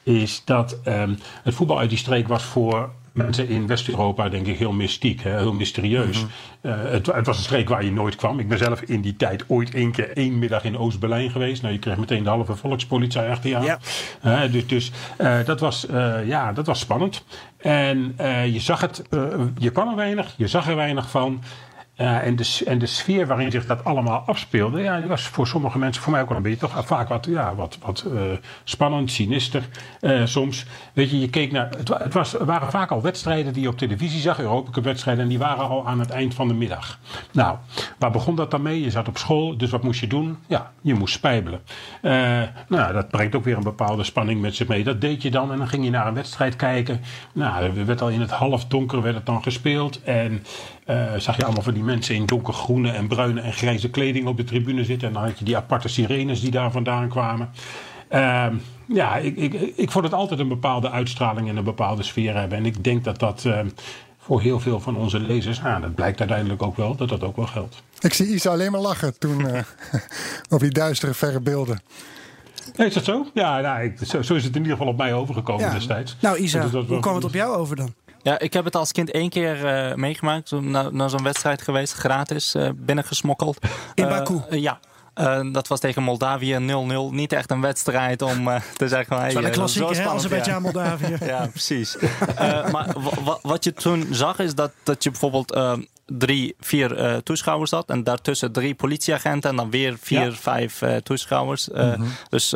is dat um, het voetbal uit die streek was voor mensen in West-Europa denk ik heel mystiek, hè? heel mysterieus. Mm -hmm. uh, het, het, was een streek waar je nooit kwam. Ik ben zelf in die tijd ooit één keer één middag in Oost-Berlijn geweest. Nou, je kreeg meteen de halve volkspolitie achter je aan. Ja. Uh, dus dus uh, dat, was, ja, dat was spannend. En je zag het, je kwam er weinig, je zag er weinig van. Uh, en, de, en de sfeer waarin zich dat allemaal afspeelde, ja, was voor sommige mensen, voor mij ook wel een beetje toch vaak wat, ja, wat, wat uh, spannend, sinister uh, soms. Weet je, je keek naar, het, het was, waren vaak al wedstrijden die je op televisie zag, Europa Cup wedstrijden, en die waren al aan het eind van de middag. Nou, waar begon dat dan mee? Je zat op school, dus wat moest je doen? Ja, je moest spijbelen. nou, dat brengt ook weer een bepaalde spanning met zich mee. Dat deed je dan en dan ging je naar een wedstrijd kijken. Nou, er werd al in het halfdonker werd het dan gespeeld en zag je allemaal van die mensen in donkergroene en bruine en grijze kleding op de tribune zitten. En dan had je die aparte sirenes die daar vandaan kwamen. Uh, ja, ik, ik, ik vond het altijd een bepaalde uitstraling en een bepaalde sfeer hebben. En ik denk dat dat uh, voor heel veel van onze lezers, ah, dat blijkt uiteindelijk ook wel, dat dat ook wel geldt. Ik zie Isa alleen maar lachen toen uh, [laughs] op die duistere, verre beelden. Is dat zo? Ja, nou, ik, zo, zo, is het in ieder geval op mij overgekomen ja. destijds. Nou Isa, hoe kwam het op jou over dan? Ja, ik heb het als kind één keer uh, meegemaakt. Naar, naar zo'n wedstrijd geweest, gratis, uh, binnengesmokkeld. In Baku? Uh, ja. dat was tegen Moldavië 0-0. Niet echt een wedstrijd om te zeggen... Hey, dat is een klassieker, hè? Azerbeidzjan, Moldavië. [laughs] ja, precies. maar wat je toen zag is dat, dat je bijvoorbeeld drie, vier uh, toeschouwers zat. En daartussen drie politieagenten en dan weer vier, ja. vijf uh, toeschouwers. Uh, mm -hmm. Dus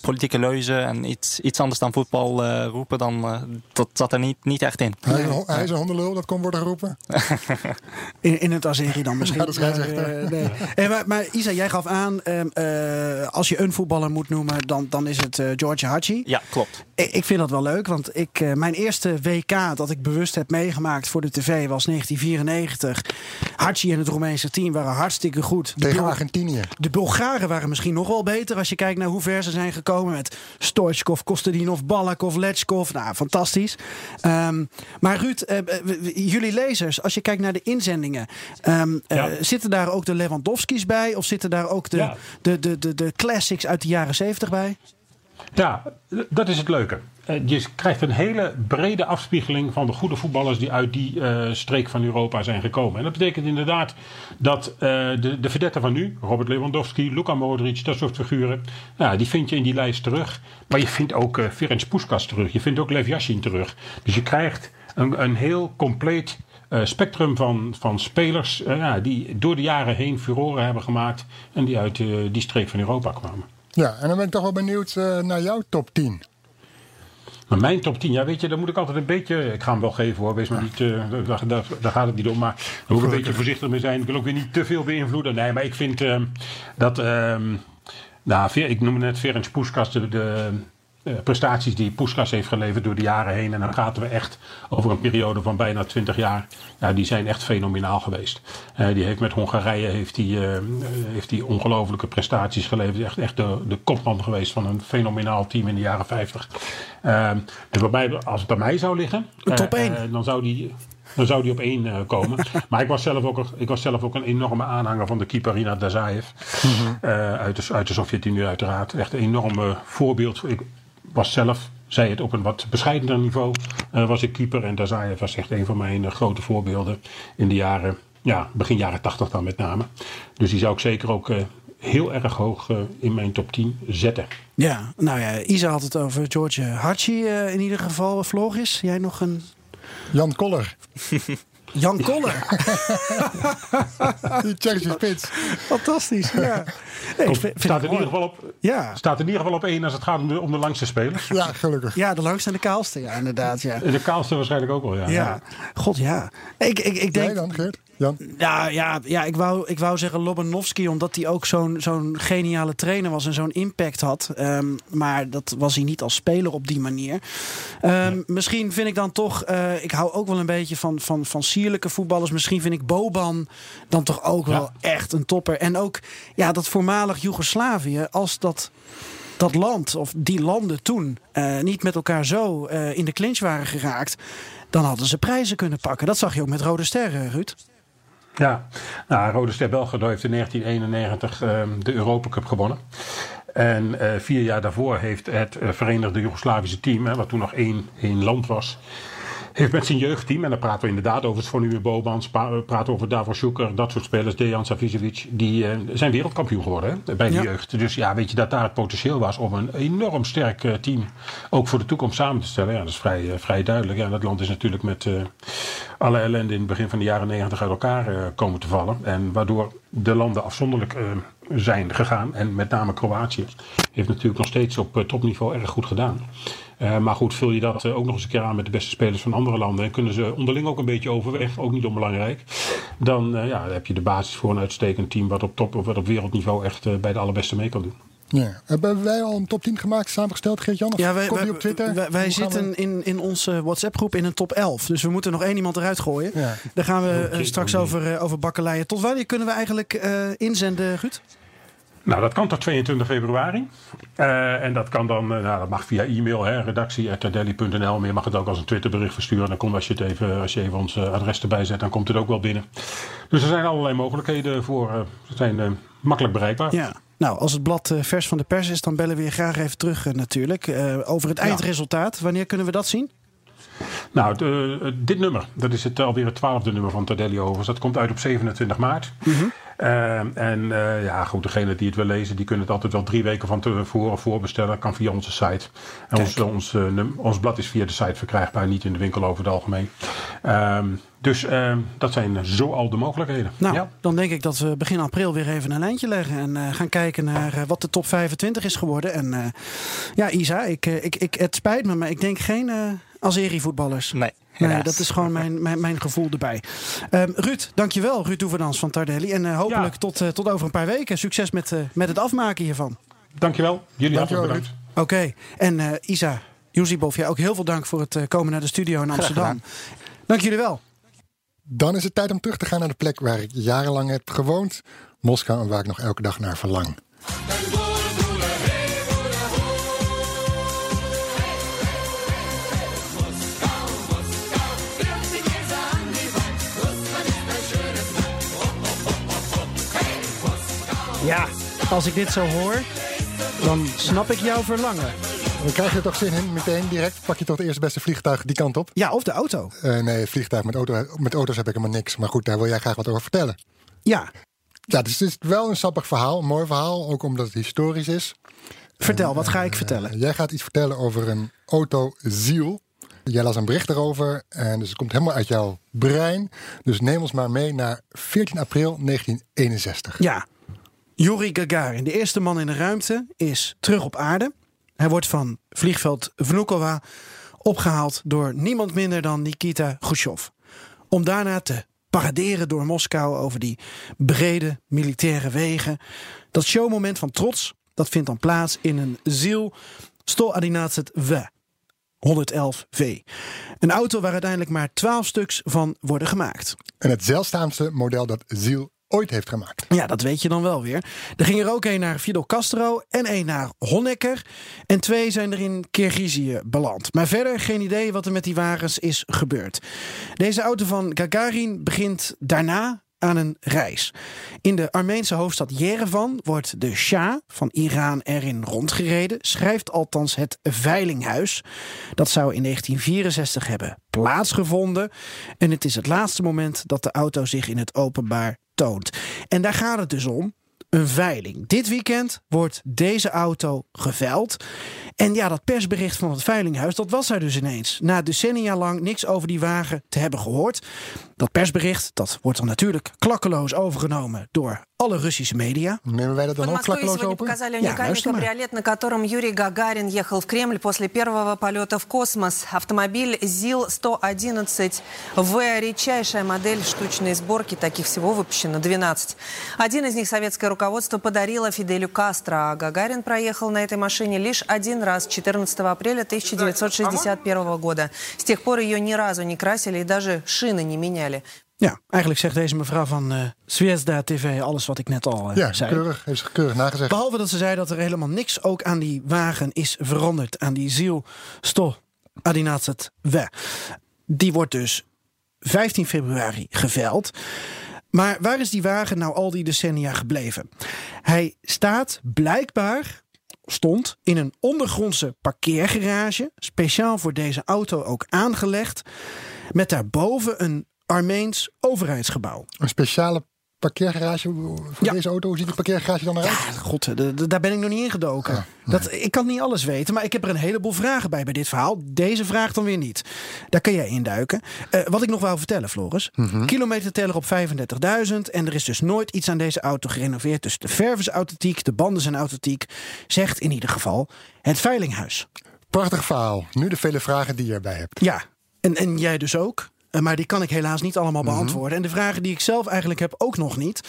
politieke leuzen en iets, iets anders dan voetbal roepen, dan, dat zat er niet, niet echt in. Hij, hij is een hondenlul, dat kon worden geroepen. [laughs] in, in het Azeri dan misschien. Ja, dat scheidsrechter. nee. hey, maar, maar Isa, jij gaf aan, als je een voetballer moet noemen, dan, dan is het George Hachi. Ja, klopt. Ik, ik, vind dat wel leuk, want ik, mijn eerste WK dat ik bewust heb meegemaakt voor de tv was 1994. Hachi en het Roemeense team waren hartstikke goed. De Tegen Argentinië. De Bulgaren waren misschien nog wel beter als je kijkt naar hoe ver ze zijn gekomen met Stoichkov, Kostadinov, Balakov, Letchkov. Nou, fantastisch. Um, maar Ruud, uh, jullie lezers, als je kijkt naar de inzendingen, um, uh, zitten daar ook de Lewandowski's bij? Of zitten daar ook de, de, de, de, de classics uit de jaren 70 bij? Ja, dat is het leuke. Je krijgt een hele brede afspiegeling van de goede voetballers die uit die uh, streek van Europa zijn gekomen. En dat betekent inderdaad dat uh, de, de verdetten van nu, Robert Lewandowski, Luka Modric, dat soort figuren, nou, die vind je in die lijst terug. Maar je vindt ook Ferenc Puskas terug, je vindt ook Lev Yashin terug. Dus je krijgt een, een heel compleet spectrum van, van spelers die door de jaren heen furoren hebben gemaakt en die uit die streek van Europa kwamen. Ja, en dan ben ik toch wel benieuwd naar jouw top 10. Maar mijn top 10, ja weet je, dan moet ik altijd een beetje... Ik ga hem wel geven hoor, wees maar niet... Uh, daar, daar, daar, gaat het niet om. Maar daar moet ik een beetje voorzichtig mee zijn. Ik wil ook weer niet te veel beïnvloeden. Nee, maar ik vind uh, dat... Uh, nou, ik noemde net Ferenc Puskas, de, de uh, prestaties die Puskas heeft geleverd door de jaren heen. En dan praten we echt over een periode van bijna 20 jaar. Ja, die zijn echt fenomenaal geweest. Uh, die heeft met Hongarije heeft die, uh, heeft die ongelofelijke prestaties geleverd. Echt, echt de, de kopman geweest van een fenomenaal team in de jaren 50. dus bij mij, als het bij mij zou liggen, top 1. dan zou die. Dan zou die op één komen. [laughs] maar ik was, zelf ook, ik was zelf ook een enorme aanhanger van de keeper Rina Dazaev. Mm -hmm. uh, uit de, uit de Sovjet-Unie uiteraard. Echt een enorme voorbeeld. Ik was zelf, zei het op een wat bescheidener niveau, uh, was ik keeper. En Dazaev was echt een van mijn grote voorbeelden in de jaren, ja, begin jaren tachtig dan met name. Dus die zou ik zeker ook heel erg hoog uh, in mijn top 10 zetten. Ja, nou ja, Isa had het over George Hachi uh, in ieder geval. Floris, jij nog een... Jan Koller. [laughs] Jan Koller. [laughs] Die Tsjechische spits. Fantastisch, ja. Nee, staat, in ieder geval op, ja. staat in ieder geval op één als het gaat om de, om de langste spelers. Ja, gelukkig. Ja, de langste en de kaalste, ja, inderdaad. Ja. De kaalste waarschijnlijk ook wel, ja. Ja, god ja. Ik, ik, ik denk... Jij dan, Geert? Jan? Ja, ja, ja ik, wou, ik wou zeggen Lobanovski, omdat hij ook zo'n zo'n geniale trainer was en zo'n impact had. Um, maar dat was hij niet als speler op die manier. Um, nee. Misschien vind ik dan toch, uh, ik hou ook wel een beetje van, van, van sierlijke voetballers. Misschien vind ik Boban dan toch ook wel echt een topper. En ook ja, dat voormalig Joegoslavië, als dat dat land of die landen toen uh, niet met elkaar zo uh, in de clinch waren geraakt, dan hadden ze prijzen kunnen pakken. Dat zag je ook met Rode Sterren, Ruud. Ja, nou, Rode Ster Belgrado heeft in 1991 uh, de Europacup gewonnen. En uh, vier jaar daarvoor heeft het uh, Verenigde Joegoslavische team, hè, wat toen nog één, één land was, heeft met zijn jeugdteam, en dan praten we inderdaad over het Svonimir Bobans, praten over Davor Šuker, dat soort spelers, Dejan Savicevic, die uh, zijn wereldkampioen geworden hè, bij de ja. jeugd. Dus ja, weet je dat daar het potentieel was om een enorm sterk uh, team ook voor de toekomst samen te stellen. Ja, dat is vrij, uh, vrij duidelijk. Ja, dat land is natuurlijk met alle ellende in het begin van de jaren negentig uit elkaar komen te vallen. En waardoor de landen afzonderlijk zijn gegaan. En met name Kroatië heeft natuurlijk nog steeds op topniveau erg goed gedaan. Uh, maar goed, vul je dat uh, ook nog eens een keer aan met de beste spelers van andere landen. En kunnen ze onderling ook een beetje overweg, ook niet onbelangrijk. Dan, uh, ja, dan heb je de basis voor een uitstekend team wat op top of wat op wereldniveau echt bij de allerbeste mee kan doen. Ja. Hebben wij al een top 10 gemaakt, samengesteld, Geert-Jan? Ja, wij, wij, op Twitter? wij, wij zitten we... in, in onze WhatsApp-groep in een top 11. Dus we moeten nog één iemand eruit gooien. Ja. Daar gaan we straks over, over bakkeleien. Tot wanneer kunnen we eigenlijk uh, inzenden, Ruud? Nou, dat kan tot 22 februari. Uh, en dat kan dan, uh, nou, dat mag via e-mail, redactie.tadelli.nl. Maar je mag het ook als een Twitterbericht versturen. Dan komt als je, het even, als je even ons uh, adres erbij zet, dan komt het ook wel binnen. Dus er zijn allerlei mogelijkheden voor. Ze zijn makkelijk bereikbaar. Ja. Nou, als het blad vers van de pers is, dan bellen we je graag even terug natuurlijk. over het eindresultaat. Wanneer kunnen we dat zien? Nou, de, dit nummer, dat is het, alweer het twaalfde nummer van Tardelli Overigens. Dat komt uit op 27 maart. Uh, en uh, ja, goed, degene die het wil lezen, die kunnen het altijd wel drie weken van tevoren voorbestellen. kan via onze site. En ons, ons, uh, ons blad is via de site verkrijgbaar, niet in de winkel over het algemeen. Ehm, dus ehm, dat zijn zo al de mogelijkheden. Nou, ja. dan denk ik dat we begin april weer even een lijntje leggen. En gaan kijken naar wat de top 25 is geworden. En ja, Isa, ik, ik, ik, het spijt me, maar ik denk geen Azeri-voetballers. Nee. Nee, dat is gewoon [laughs] mijn, mijn, mijn gevoel erbij. Um, Ruud, dankjewel. Ruud Oeverdans van Tardelli. En hopelijk ja. tot, tot over een paar weken. Succes met, met het afmaken hiervan. Dankjewel. Jullie hartelijk bedankt. Oké. Okay. En Isa, Juzibov, jij ook heel veel dank voor het komen naar de studio in Amsterdam. Dank jullie wel. Dan is het tijd om terug te gaan naar de plek waar ik jarenlang heb gewoond. Moskou en waar ik nog elke dag naar verlang. Ja, als ik dit zo hoor, dan snap ik jouw verlangen. Dan krijg je er toch zin in, meteen direct. Pak je toch het eerste beste vliegtuig die kant op? Ja, of de auto. Uh, nee, het vliegtuig met, auto, met auto's heb ik helemaal niks. Maar goed, daar wil jij graag wat over vertellen. Ja. Ja, dus het is wel een sappig verhaal, een mooi verhaal. Ook omdat het historisch is. Vertel, en, wat ga ik vertellen? Uh, jij gaat iets vertellen over een autoziel. Jij las een bericht erover en dus het komt helemaal uit jouw brein. Dus neem ons maar mee naar 14 april 1961. Ja, Yuri Gagarin, de eerste man in de ruimte, is terug op aarde. Hij wordt van vliegveld Vnukovo opgehaald door niemand minder dan Nikita Khrushchev. Om daarna te paraderen door Moskou over die brede militaire wegen. Dat showmoment van trots, dat vindt dan plaats in een ziel 111 V. 111V. Een auto waar uiteindelijk maar 12 stuks van worden gemaakt. En het zeldzaamste model dat Ziel heeft gemaakt. Ja, dat weet je dan wel weer. Er ging er ook een naar Fidel Castro en een naar Honecker. En twee zijn er in Kirgizië beland. Maar verder geen idee wat er met die wagens is gebeurd. Deze auto van Gagarin begint daarna aan een reis. In de Armeense hoofdstad Yerevan wordt de Shah van Iran erin rondgereden, schrijft althans het Veilinghuis. Dat zou in 1964 hebben plaatsgevonden. En het is het laatste moment dat de auto zich in het openbaar toont. En daar gaat het dus om. Een veiling. Dit weekend wordt deze auto geveild. En ja, dat persbericht van het Veilinghuis, dat was er dus ineens. Na decennia lang niks over die wagen te hebben gehoord. Dat persbericht, dat wordt dan natuurlijk klakkeloos overgenomen door alle Russische media. Nemen wij dat dan ook klakkeloos open? показали уникальный кабриолет, на котором Юрий Гагарин ехал в Кремль после первого полета в космос. Автомобиль ЗИЛ-111В, редчайшая модель штучной сборки, таких всего выпущено 12. Один из них советское руководство подарило Фиделю Кастро, а Гагарин проехал на этой машине лишь один раз 14 апреля 1961 года. С тех пор ее ни разу не красили и даже шины не меняли. Ja, eigenlijk zegt deze mevrouw van uh, Zvezda TV alles wat ik net al uh, ja, zei. Keurig, heeft ze keurig nagezegd. Behalve dat ze zei dat er helemaal niks ook aan die wagen is veranderd. Aan die ziel sto adinatzet we. Die wordt dus 15 februari geveld. Maar waar is die wagen nou al die decennia gebleven? Hij staat blijkbaar stond in een ondergrondse parkeergarage, speciaal voor deze auto ook aangelegd, met daarboven een Armeens overheidsgebouw. Een speciale parkeergarage voor ja. deze auto? Hoe ziet die parkeergarage dan eruit? Ja, god, de, de, daar ben ik nog niet ingedoken. Nee. dat, ik kan niet alles weten, maar ik heb er een heleboel vragen bij bij dit verhaal. Deze vraag dan weer niet. Daar kan jij induiken. Uh, wat ik nog wou vertellen, Floris. Mm -hmm. Kilometerteller op 35.000 en er is dus nooit iets aan deze auto gerenoveerd. Dus de verf is authentiek, de banden zijn authentiek. Zegt in ieder geval het Veilinghuis. Prachtig verhaal. Nu de vele vragen die je erbij hebt. Ja, en, en jij dus ook. Maar die kan ik helaas niet allemaal beantwoorden. Mm -hmm. En de vragen die ik zelf eigenlijk heb ook nog niet.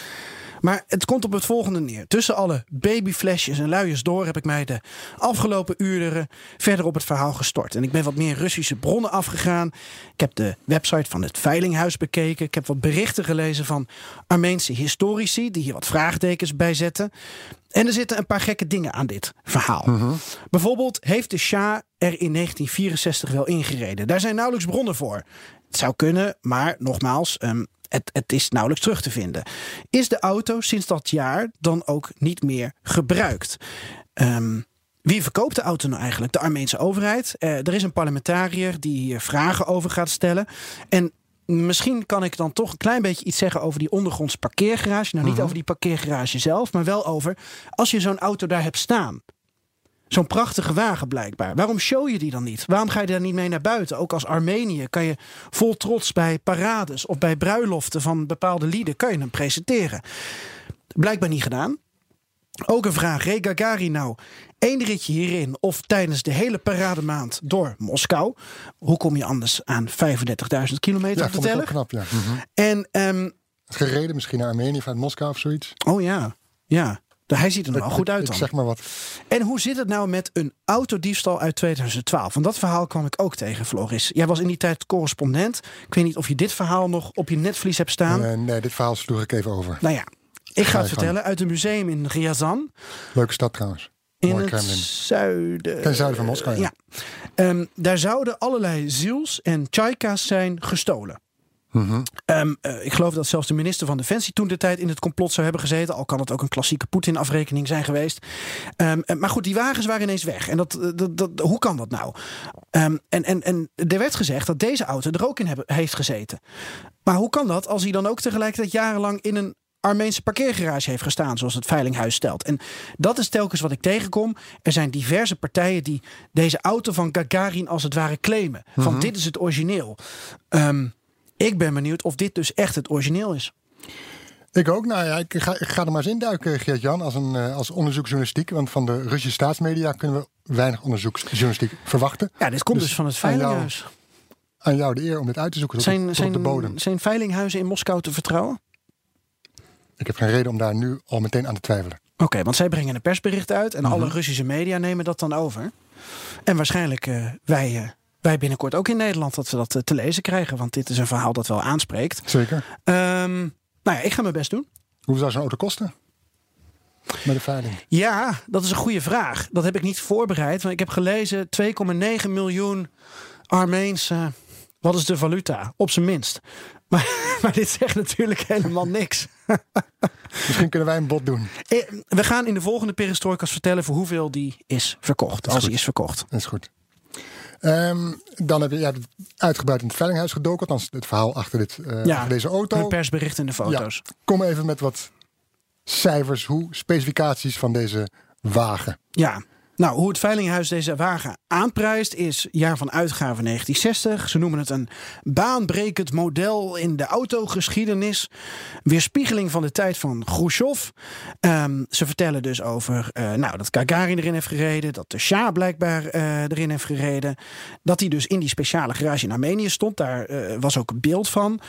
Maar het komt op het volgende neer. Tussen alle babyflesjes en luiers door heb ik mij de afgelopen uren verder op het verhaal gestort. En ik ben wat meer Russische bronnen afgegaan. Ik heb de website van het Veilinghuis bekeken. Ik heb wat berichten gelezen van Armeense historici die hier wat vraagtekens bij zetten. En er zitten een paar gekke dingen aan dit verhaal. -hmm. Bijvoorbeeld heeft de Shah er in 1964 wel ingereden. Daar zijn nauwelijks bronnen voor. Het zou kunnen, maar nogmaals, um, het, het, is nauwelijks terug te vinden. Is de auto sinds dat jaar dan ook niet meer gebruikt? Um, wie verkoopt de auto nou eigenlijk? De Armeense overheid. Eh, er is een parlementariër die hier vragen over gaat stellen. En misschien kan ik dan toch een klein beetje iets zeggen over die ondergronds parkeergarage. Nou, niet over die parkeergarage zelf, maar wel over als je zo'n auto daar hebt staan. Zo'n prachtige wagen blijkbaar. Waarom show je die dan niet? Waarom ga je daar niet mee naar buiten? Ook als Armenië kan je vol trots bij parades of bij bruiloften van bepaalde lieden kan je hem presenteren. Blijkbaar niet gedaan. Ook een vraag. Ray Gagarin nou één ritje hierin of tijdens de hele parademaand door Moskou. Hoe kom je anders aan 35.000 kilometer Ja, op de vond ik teller? ook knap, ja. Mhm. En, ehm, Gereden misschien naar Armenië vanuit Moskou of zoiets. oh ja, ja. Hij ziet er wel goed uit Ik dan. zeg maar wat. En hoe zit het nou met een autodiefstal uit 2012? Want dat verhaal kwam ik ook tegen, Floris. Jij was in die tijd correspondent. Ik weet niet of je dit verhaal nog op je netvlies hebt staan. Eh, nee, dit verhaal sloeg ik even over. Nou ja, ik ga het vertellen uit een museum in Ryazan. Leuke stad trouwens. In Mooi het Kremlin. zuiden. Ten zuiden van Moskou, ja. Ja. Ehm, daar zouden allerlei ziels en tjaika's zijn gestolen. Mhm. Ehm, eh, ik geloof dat zelfs de minister van Defensie toen de tijd in het complot zou hebben gezeten. Al kan het ook een klassieke Poetin-afrekening zijn geweest. Ehm, eh, maar goed, die wagens waren ineens weg. En dat, eh, dat, dat, hoe kan dat nou? Ehm, en, en, en er werd gezegd dat deze auto er ook in hebben, heeft gezeten. Maar hoe kan dat als hij dan ook tegelijkertijd jarenlang in een Armeense parkeergarage heeft gestaan, zoals het Veilinghuis stelt. En dat is telkens wat ik tegenkom. Er zijn diverse partijen die deze auto van Gagarin als het ware claimen. Van dit is het origineel. Ehm, ik ben benieuwd of dit dus echt het origineel is. Ik ook. Nou ja, ik ga, ik ga er maar eens induiken, Geert-Jan, als, een, eh, als onderzoeksjournalistiek. Want van de Russische staatsmedia kunnen we weinig onderzoeksjournalistiek verwachten. Ja, dit komt dus, Dus van het aan jou Veilinghuis. Aan jou de eer om dit uit te zoeken Zijn, tot op de bodem. zijn, zijn veilinghuizen in Moskou te vertrouwen? Ik heb geen reden om daar nu al meteen aan te twijfelen. Oké, want zij brengen een persbericht uit en Mhm. alle Russische media nemen dat dan over. En waarschijnlijk eh, wij, eh, wij binnenkort ook in Nederland dat we dat eh, te lezen krijgen. Want dit is een verhaal dat wel aanspreekt. Zeker. Ehm, nou ja, ik ga mijn best doen. Hoeveel zou zo'n auto kosten? Met de veiling. Ja, dat is een goede vraag. Dat heb ik niet voorbereid. Want ik heb gelezen 2,9 miljoen Armeense. Wat is de valuta? Op zijn minst. [laughs] Maar, maar dit zegt natuurlijk helemaal niks. [laughs] Misschien kunnen wij een bod doen. Eh, We gaan in de volgende perestrojkas vertellen voor hoeveel die is verkocht. Als goed. die is verkocht. Dat is goed. Ehm, dan heb je ja, uitgebreid in het veilinghuis gedoken. Althans, het verhaal achter, dit, eh, Ja, achter deze auto. Een persbericht en de foto's. Kom even met wat cijfers, hoe specificaties van deze wagen. Ja. Nou, hoe het Veilinghuis deze wagen aanprijst is jaar van uitgave 1960. Ze noemen het een baanbrekend model in de autogeschiedenis. Weerspiegeling van de tijd van Khrushchev. Ehm, ze vertellen dus over eh, nou, dat Gagarin erin heeft gereden. Dat de Shah blijkbaar eh, erin heeft gereden. Dat hij dus in die speciale garage in Armenië stond. Daar eh, was ook een beeld van.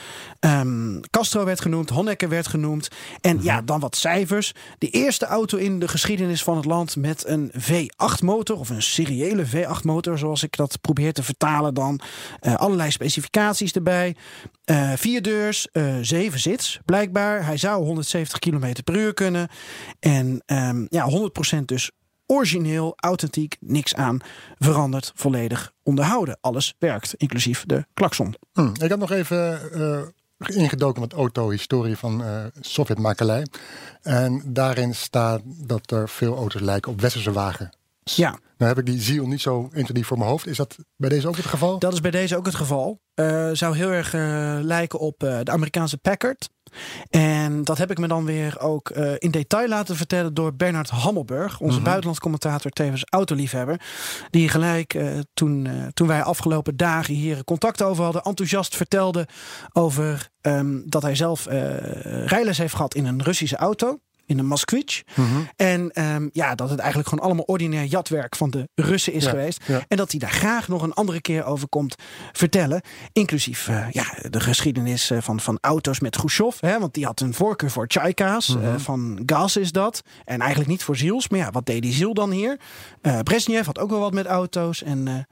Ehm, Castro werd genoemd. Honecker werd genoemd. En ja, dan wat cijfers. De eerste auto in de geschiedenis van het land met een V8-motor. Of een seriële V8-motor, zoals ik dat probeer te vertalen dan. Eh, allerlei specificaties erbij. Eh vier deurs, eh, zeven zits, blijkbaar. Hij zou 170 km per uur kunnen. En ehm, ja, 100% dus origineel, authentiek, niks aan veranderd, volledig onderhouden. Alles werkt, inclusief de klakson. Hm, Ik heb nog even ingedoken met autohistorie van eh Sovjetmakelij. En daarin staat dat er veel auto's lijken op westerse wagens. Ja, Nou heb ik die ziel niet zo intuïtief voor mijn hoofd. Is dat bij deze ook het geval? dat is bij deze ook het geval. Eh, zou heel erg eh, lijken op eh, de Amerikaanse Packard. En dat heb ik me dan weer ook in detail laten vertellen door Bernard Hammelburg, onze buitenlandscommentator, tevens autoliefhebber. Die gelijk toen, toen wij afgelopen dagen hier contact over hadden, enthousiast vertelde over ehm, dat hij zelf rijles heeft gehad in een Russische auto. In een Moskvich. En ehm, ja, dat het eigenlijk gewoon allemaal ordinair jatwerk van de Russen is Ja, geweest. ja. En dat hij daar graag nog een andere keer over komt vertellen. Inclusief eh, ja, de geschiedenis eh, van, van auto's met Khrushchev. Hè, want die had een voorkeur voor Tjaika's. eh, van gas is dat. En eigenlijk niet voor ziels. Maar ja, wat deed die ziel dan hier? Eh Brezhnev had ook wel wat met auto's. En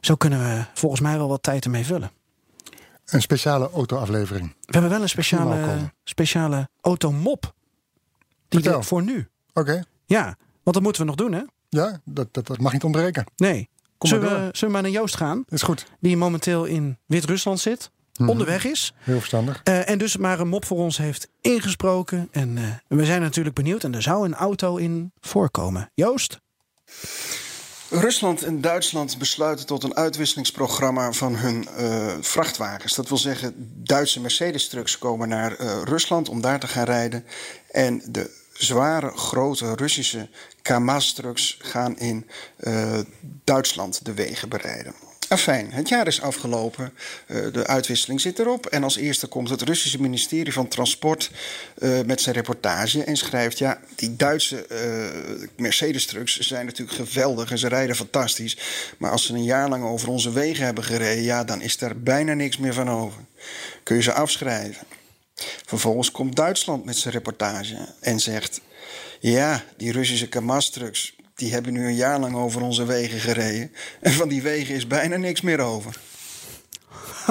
zo kunnen we volgens mij wel wat tijd ermee vullen. Een speciale autoaflevering. We hebben wel een speciale, speciale automop. Die Vertel. er voor nu. Oké, Ja, want dat moeten we nog doen hè? ja, dat, dat, dat mag niet ontbreken. Nee. Kom zullen, maar we, zullen we maar naar Joost gaan? Is goed. Die momenteel in Wit-Rusland zit. Mhm. Onderweg is. Heel verstandig. Eh, en dus maar een mop voor ons heeft ingesproken. En eh, we zijn natuurlijk benieuwd. En er zou een auto in voorkomen. Joost? Rusland en Duitsland besluiten tot een uitwisselingsprogramma van hun uh, vrachtwagens. Dat wil zeggen, Duitse Mercedes-trucks komen naar uh, Rusland om daar te gaan rijden. En de zware, grote Russische Kamaz-trucks gaan in uh, Duitsland de wegen bereiden. Afijn, het jaar is afgelopen. Uh, de uitwisseling zit erop. En als eerste komt het Russische ministerie van Transport uh, met zijn reportage en schrijft: Ja, die Duitse Mercedes-trucks zijn natuurlijk geweldig en ze rijden fantastisch. Maar als ze een jaar lang over onze wegen hebben gereden, ja, dan is er bijna niks meer van over. Kun je ze afschrijven. Vervolgens komt Duitsland met zijn reportage en zegt: Ja, die Russische Kamaz-trucks die hebben nu een jaar lang over onze wegen gereden. En van die wegen is bijna niks meer over.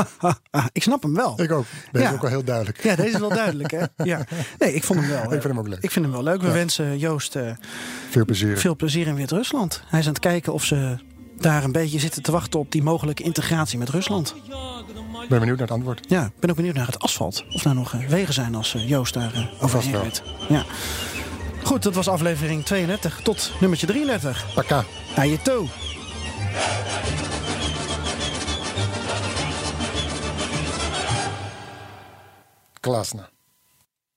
[laughs] ik snap hem wel. Ik ook. Deze ja. is ook wel heel duidelijk. Ja, deze is wel duidelijk. Hè? Ja. Nee, ik vond hem wel. ik vind hem ook leuk. Ik vind hem wel leuk. We ja. wensen Joost uh, veel plezier. Veel plezier in Wit-Rusland. Hij is aan het kijken of ze daar een beetje zitten te wachten op die mogelijke integratie met Rusland. Ik ben benieuwd naar het antwoord. Ja, ik ben ook benieuwd naar het asfalt. Of er nog wegen zijn als Joost daar uh, overheen rijdt. Ja. Goed, dat was aflevering 32. Tot nummertje 33. Paka. Aan je toe. Klasna.